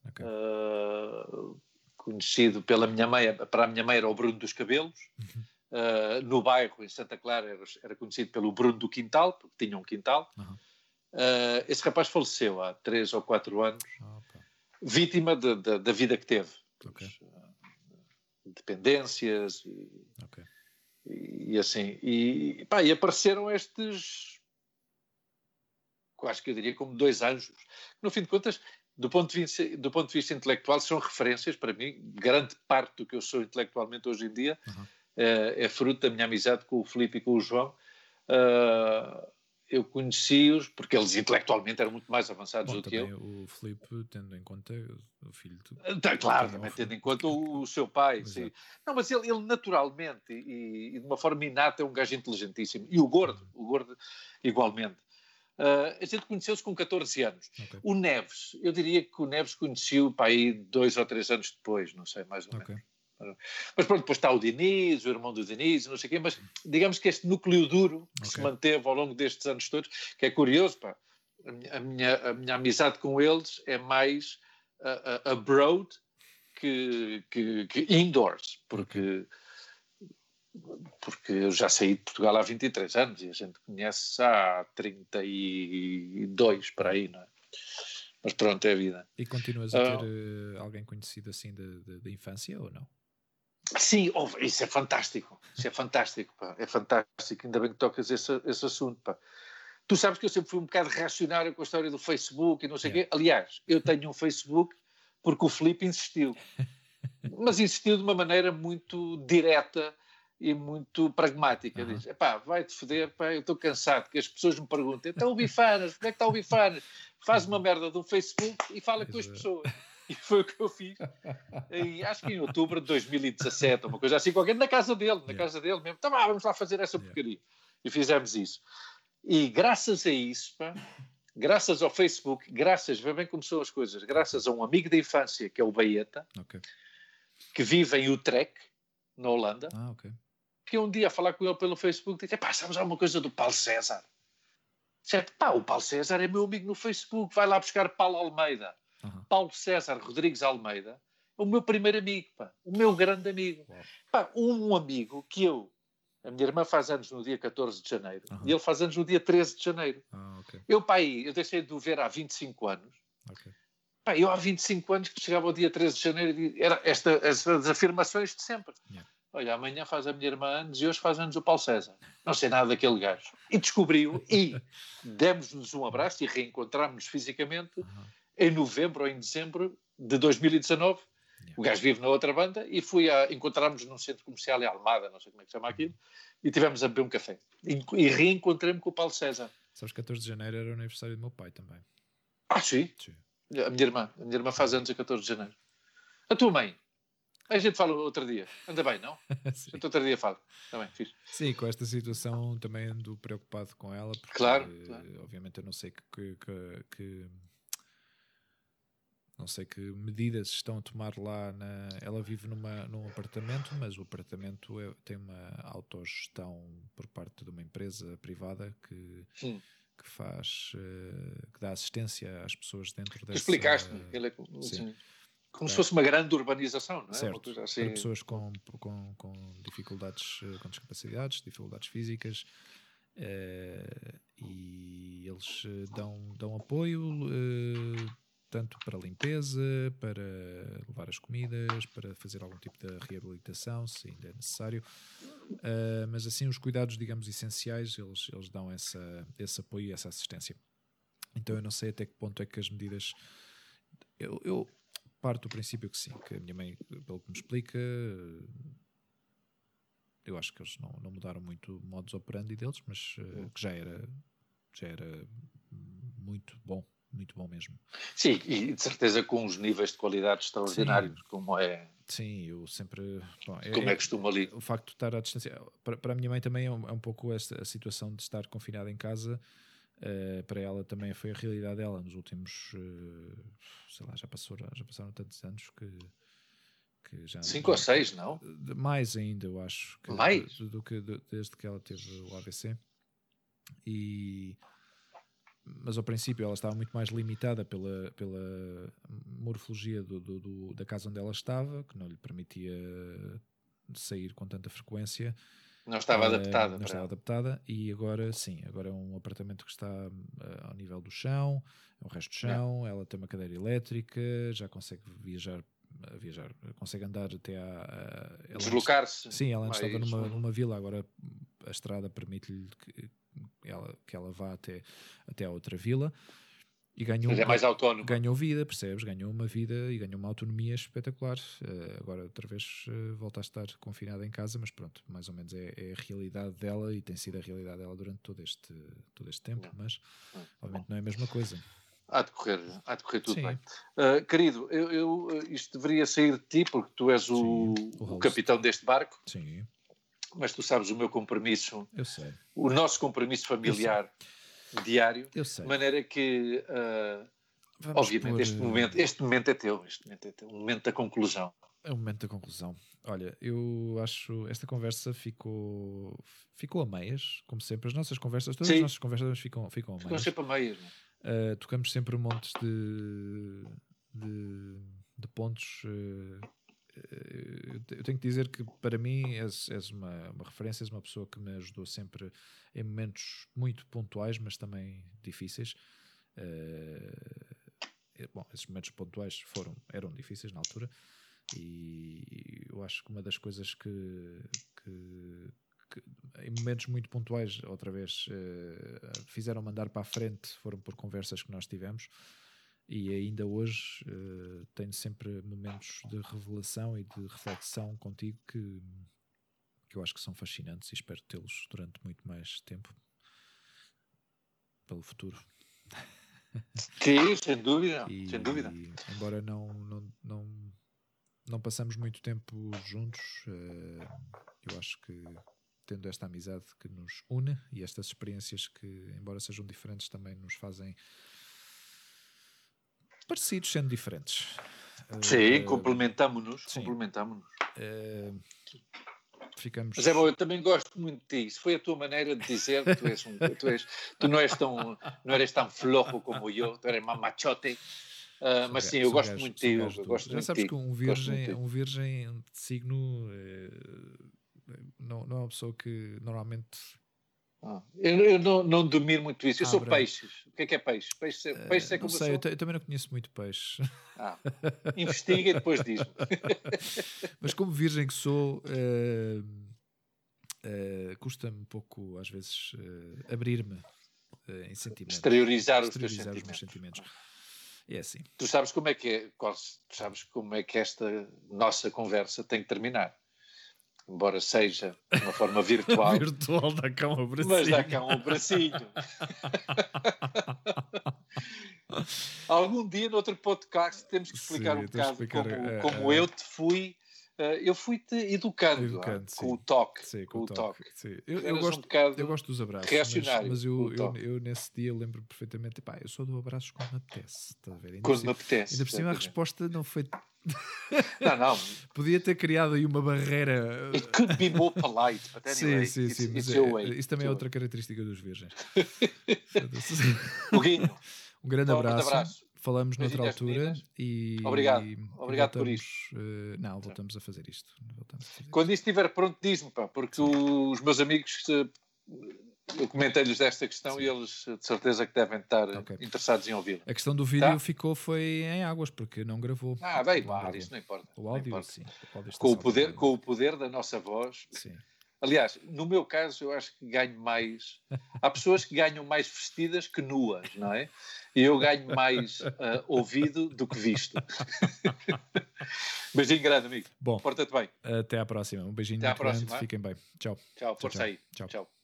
Ok. uh, conhecido pela minha mãe, para a minha mãe era o Bruno dos Cabelos. Uh, no bairro, em Santa Clara, era, era conhecido pelo Bruno do Quintal, porque tinha um quintal. Uhum. Uh, esse rapaz faleceu há 3 ou 4 anos, vítima de- de- da vida que teve. Dependências e. e, e assim. E, pá, e apareceram estes, quase que eu diria como dois anjos. No fim de contas, do ponto de vista, do ponto de vista intelectual, são referências para mim. Grande parte do que eu sou intelectualmente hoje em dia Uhum. é, é fruto da minha amizade com o Filipe e com o João. Ah, eu conheci-os porque eles intelectualmente eram muito mais avançados Bom, do que eu. o Filipe, tendo em conta o filho de... Tá, claro, Também o tendo em conta o, o seu pai. Sim. Não, mas ele, ele naturalmente e, e de uma forma inata é um gajo inteligentíssimo. E o Gordo, o Gordo igualmente. Ah, a gente conheceu-se com 14 anos. Ok. O Neves, eu diria que o Neves conheceu para aí dois ou três anos depois, não sei, mais ou menos. Mas pronto, depois está o Diniz, o irmão do Diniz, não sei o quê, mas digamos que este núcleo duro que se Ok. manteve ao longo destes anos todos, que é curioso, pá, a minha, a minha, a minha amizade com eles é mais uh, uh, abroad que, que, que indoors, porque, porque eu já saí de Portugal há 23 anos e a gente conhece há 32 para aí, não é? Mas pronto, é a vida. E continuas a Ah. ter eh, alguém conhecido assim da infância ou não? Sim, isso é fantástico. Isso é fantástico, pá. É fantástico. Ainda bem que tocas esse, esse assunto, pá. Tu sabes que eu sempre fui um bocado reacionário com a história do Facebook e não sei o quê. Aliás, eu tenho um Facebook porque o Filipe insistiu. Mas insistiu de uma maneira muito direta e muito pragmática. Aham. Diz, epá, vai-te foder, pá, eu estou cansado que as pessoas me perguntem, então o Bifanas, como é que está o Bifanas? Faz uma merda de um Facebook e fala com as Exato. pessoas. E foi o que eu fiz. Em, acho que em outubro de 2017, uma coisa assim, qualquer na casa dele, na Yeah. casa dele mesmo. Tá, vamos lá fazer essa Yeah. porcaria. E fizemos isso. E graças a isso, pá, graças ao Facebook, graças, vê bem como são as coisas, graças a um amigo da infância, que é o Baeta, Ok. que vive em Utrecht, na Holanda, Ah, ok. que um dia a falar com ele pelo Facebook, disse, pá, sabes alguma coisa do Paulo César? Certo, pá, o Paulo César é meu amigo no Facebook, vai lá buscar Paulo Almeida. Aham. Paulo César Rodrigues Almeida, o meu primeiro amigo, pá, o meu grande amigo. Pá, um amigo que eu, a minha irmã faz anos no dia 14 de janeiro Aham. e ele faz anos no dia 13 de janeiro. Ah, ok. Eu, pá, aí, eu deixei de o ver há 25 anos. Ok. Pá, eu há 25 anos que chegava ao dia 13 de janeiro e era esta, estas afirmações de sempre. Yeah. Olha, amanhã faz a minha irmã anos e hoje faz anos o Paulo César. Não sei nada daquele gajo. E descobriu e demos-nos um abraço e reencontramos-nos fisicamente Aham. Em novembro ou em dezembro de 2019. Yeah. O gajo vive na outra banda e fui a encontrarmos num centro comercial em Almada, não sei como é que chama aquilo, e tivemos a beber um café. E, e reencontrei-me com o Paulo César. Sabes, 14 de janeiro era o aniversário do meu pai também. Ah, sim? Sim. A minha irmã. A minha irmã faz anos a 14 de janeiro. A tua mãe? A gente fala outro dia. Anda bem, não? Sim. gente outro dia fala. Está bem, fixe. Sim, com esta situação também ando preocupado com ela, porque Claro, eh, claro. obviamente eu não sei que, que- que- que- não sei que medidas estão a tomar lá na. Ela vive numa, num apartamento, mas o apartamento é- tem uma autogestão por parte de uma empresa privada que, Hum. que faz eh, que dá assistência às pessoas dentro dessa. explicaste-me. É como, sim. como É. se fosse uma grande urbanização, não é? Certo, assim. para pessoas com, com, com dificuldades, eh, com discapacidades, dificuldades físicas, eh, e eles dão, dão apoio eh, tanto para limpeza, para levar as comidas, para fazer algum tipo de reabilitação, se ainda é necessário. Eh, mas assim, os cuidados, digamos, essenciais, eles, eles dão essa, esse apoio e essa assistência. Então eu não sei até que ponto é que as medidas. Eu, eu parto do princípio que sim, que a minha mãe, pelo que me explica, eu acho que eles não, não mudaram muito o modus operandi deles, mas eh, que já era, já era muito bom, muito bom mesmo. Sim, e de certeza com uns níveis de qualidade extraordinários, como é, Sim, eu sempre. bom, é- como é costume ali. o facto de estar à distância. Para, para a minha mãe também é um, é um pouco esta, a situação de estar confinada em casa. eh, para ela também foi a realidade dela nos últimos. eh, sei lá, já, passou, já passaram tantos anos que. que já Cinco ou seis, não? Mais ainda, eu acho. Que, mais? Do, do que do, desde que ela teve o AVC. E mas ao princípio ela estava muito mais limitada pela, pela morfologia do, do, do, da casa onde ela estava, que não lhe permitia sair com tanta frequência. Não estava uh, adaptada. Não estava ela. adaptada e agora sim, agora é um apartamento que está uh, ao nível do chão, é o resto do chão, ela tem uma cadeira elétrica, já consegue viajar viajar, consegue andar até a. Deslocar-se. Sim, ela antes estava numa, numa vila, agora a estrada permite-lhe que, ela, que ela vá até, até a outra vila e ganhou, é mais autónomo. ganhou vida, percebes? Ganhou uma vida e ganhou uma autonomia espetacular. Uh, agora, outra vez, uh, volta a estar confinada em casa, mas pronto, mais ou menos é, é, a realidade dela e tem sido a realidade dela durante todo este, todo este tempo, mas obviamente não é a mesma coisa. Há de correr, há de correr tudo Sim. bem. Uh, querido, eu, eu, isto deveria sair de ti, porque tu és o, Sim, o, o capitão deste barco. Sim mas tu sabes o meu compromisso, o nosso compromisso familiar diário, de maneira que, uh, obviamente, este, momento, este momento é teu, este momento é teu, o momento da conclusão. É o momento da conclusão. Olha, eu acho esta conversa ficou ficou a meias, como sempre. As nossas conversas, todas Sim. as nossas conversas ficam, ficam a meias. Ficam sempre a meias. Uh, tocamos sempre montes de, de, de pontos uh, eu tenho que dizer que para mim és, és uma, uma referência, és uma pessoa que me ajudou sempre em momentos muito pontuais, mas também difíceis. Uh, bom, esses momentos pontuais foram, eram difíceis na altura e eu acho que uma das coisas que, que, que em momentos muito pontuais, outra vez, uh, fizeram mandar para a frente foram por conversas que nós tivemos e ainda hoje uh, tenho sempre momentos de revelação e de reflexão contigo que, que eu acho que são fascinantes e espero tê-los durante muito mais tempo pelo futuro. Sim, sem dúvida, e, sem dúvida. E, embora não, não, não, não passamos muito tempo juntos, uh, eu acho que tendo esta amizade que nos une e estas experiências que, embora sejam diferentes, também nos fazem parecidos, sendo diferentes. Sim, uh, complementamos-nos. Complementamos uh, ficamos... Mas é bom, eu também gosto muito de ti. Isso foi a tua maneira de dizer que tu, és um, tu, és, tu não, és tão, não eres tão flojo como eu, tu eres mais machote. Uh, mas sim, eu gosto gajo, muito de ti. Eu gosto Já sabes que um virgem, um virgem de signo é, não, não é uma pessoa que normalmente ah, eu, eu não, não, domino muito isso. Eu ah, sou branco. peixes. O que é que é peixe? Peixe, é, peixe é como não sei, eu, eu, também não conheço muito peixe. Ah, investiga e depois diz-me. Mas como virgem que sou, uh, uh, custa-me um pouco, às vezes, abrir-me em sentimentos. Exteriorizar, os, Exteriorizar os meus sentimentos. É assim. Tu sabes como é que é, tu sabes como é que esta nossa conversa tem que terminar embora seja de uma forma virtual. virtual dá cá um abracinho. Mas dá cá um abracinho. Algum dia, no outro podcast, temos que explicar sim, um bocado explicar, como, uh, como uh, eu te fui. Uh, eu fui-te educando, educando com o toque. Sim, com, com o toque. toque. Eu, eu, gosto, um eu gosto dos abraços. Reacionário. Mas, mas eu, eu, eu, nesse dia lembro perfeitamente. Pá, eu só dou abraços quando me apetece. Está a ver? Ainda quando me apetece. Ainda por cima a resposta não foi não, não. Podia ter criado aí uma barreira. It could be more polite, but anyway, sim, sim, sim. It's, it's é, isso também é outra característica dos virgens. um grande abraço. abraço. Falamos noutra altura e. Obrigado, obrigado por isto. Uh, não, voltamos a fazer isto. Voltamos a fazer Quando isto estiver pronto, diz-me, porque sim. os meus amigos eu comentei-lhes desta questão Sim. e eles de certeza que devem estar okay. interessados em ouvir. A questão do vídeo tá? ficou foi em águas, porque não gravou. Ah, bem, claro, isso não importa. O áudio, importa. sim. O com, o poder, com o poder da nossa voz. Sim. Aliás, no meu caso, eu acho que ganho mais. Há pessoas que ganham mais vestidas que nuas, não é? E eu ganho mais uh, ouvido do que visto. beijinho grande, amigo. Bom, porta-te bem. Até à próxima. Um beijinho até à grande. Próxima. Fiquem bem. Tchau. Tchau, força tchau, aí. Tchau. tchau.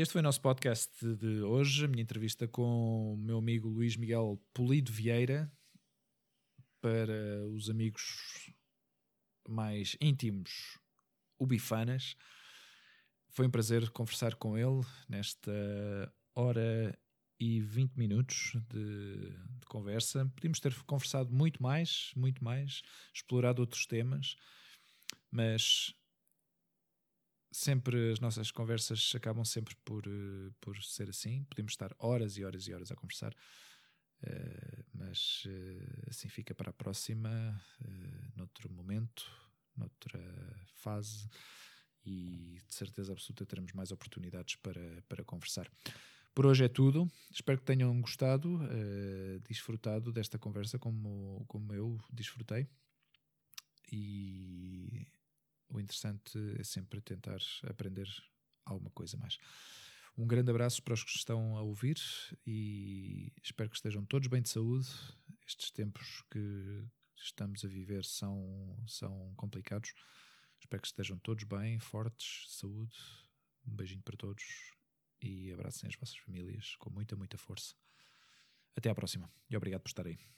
Este foi o nosso podcast de hoje, a minha entrevista com o meu amigo Luís Miguel Polido Vieira. Para os amigos mais íntimos, o Bifanas. Foi um prazer conversar com ele nesta hora e 20 minutos de, de, conversa. Podíamos ter conversado muito mais, muito mais, explorado outros temas, mas sempre as nossas conversas acabam sempre por, uh, por ser assim. Podemos estar horas e horas e horas a conversar, uh, mas uh, assim fica para a próxima, noutro momento, noutra fase, e de certeza absoluta teremos mais oportunidades para, para conversar. Por hoje é tudo. Espero que tenham gostado, desfrutado desta conversa como, como eu desfrutei. E o interessante é sempre tentar aprender alguma coisa mais. Um grande abraço para os que estão a ouvir e espero que estejam todos bem de saúde. Estes tempos que estamos a viver são, são complicados. Espero que estejam todos bem, fortes, saúde. Um beijinho para todos e abracem as vossas famílias com muita, muita força. Até à próxima e obrigado por estarem aí.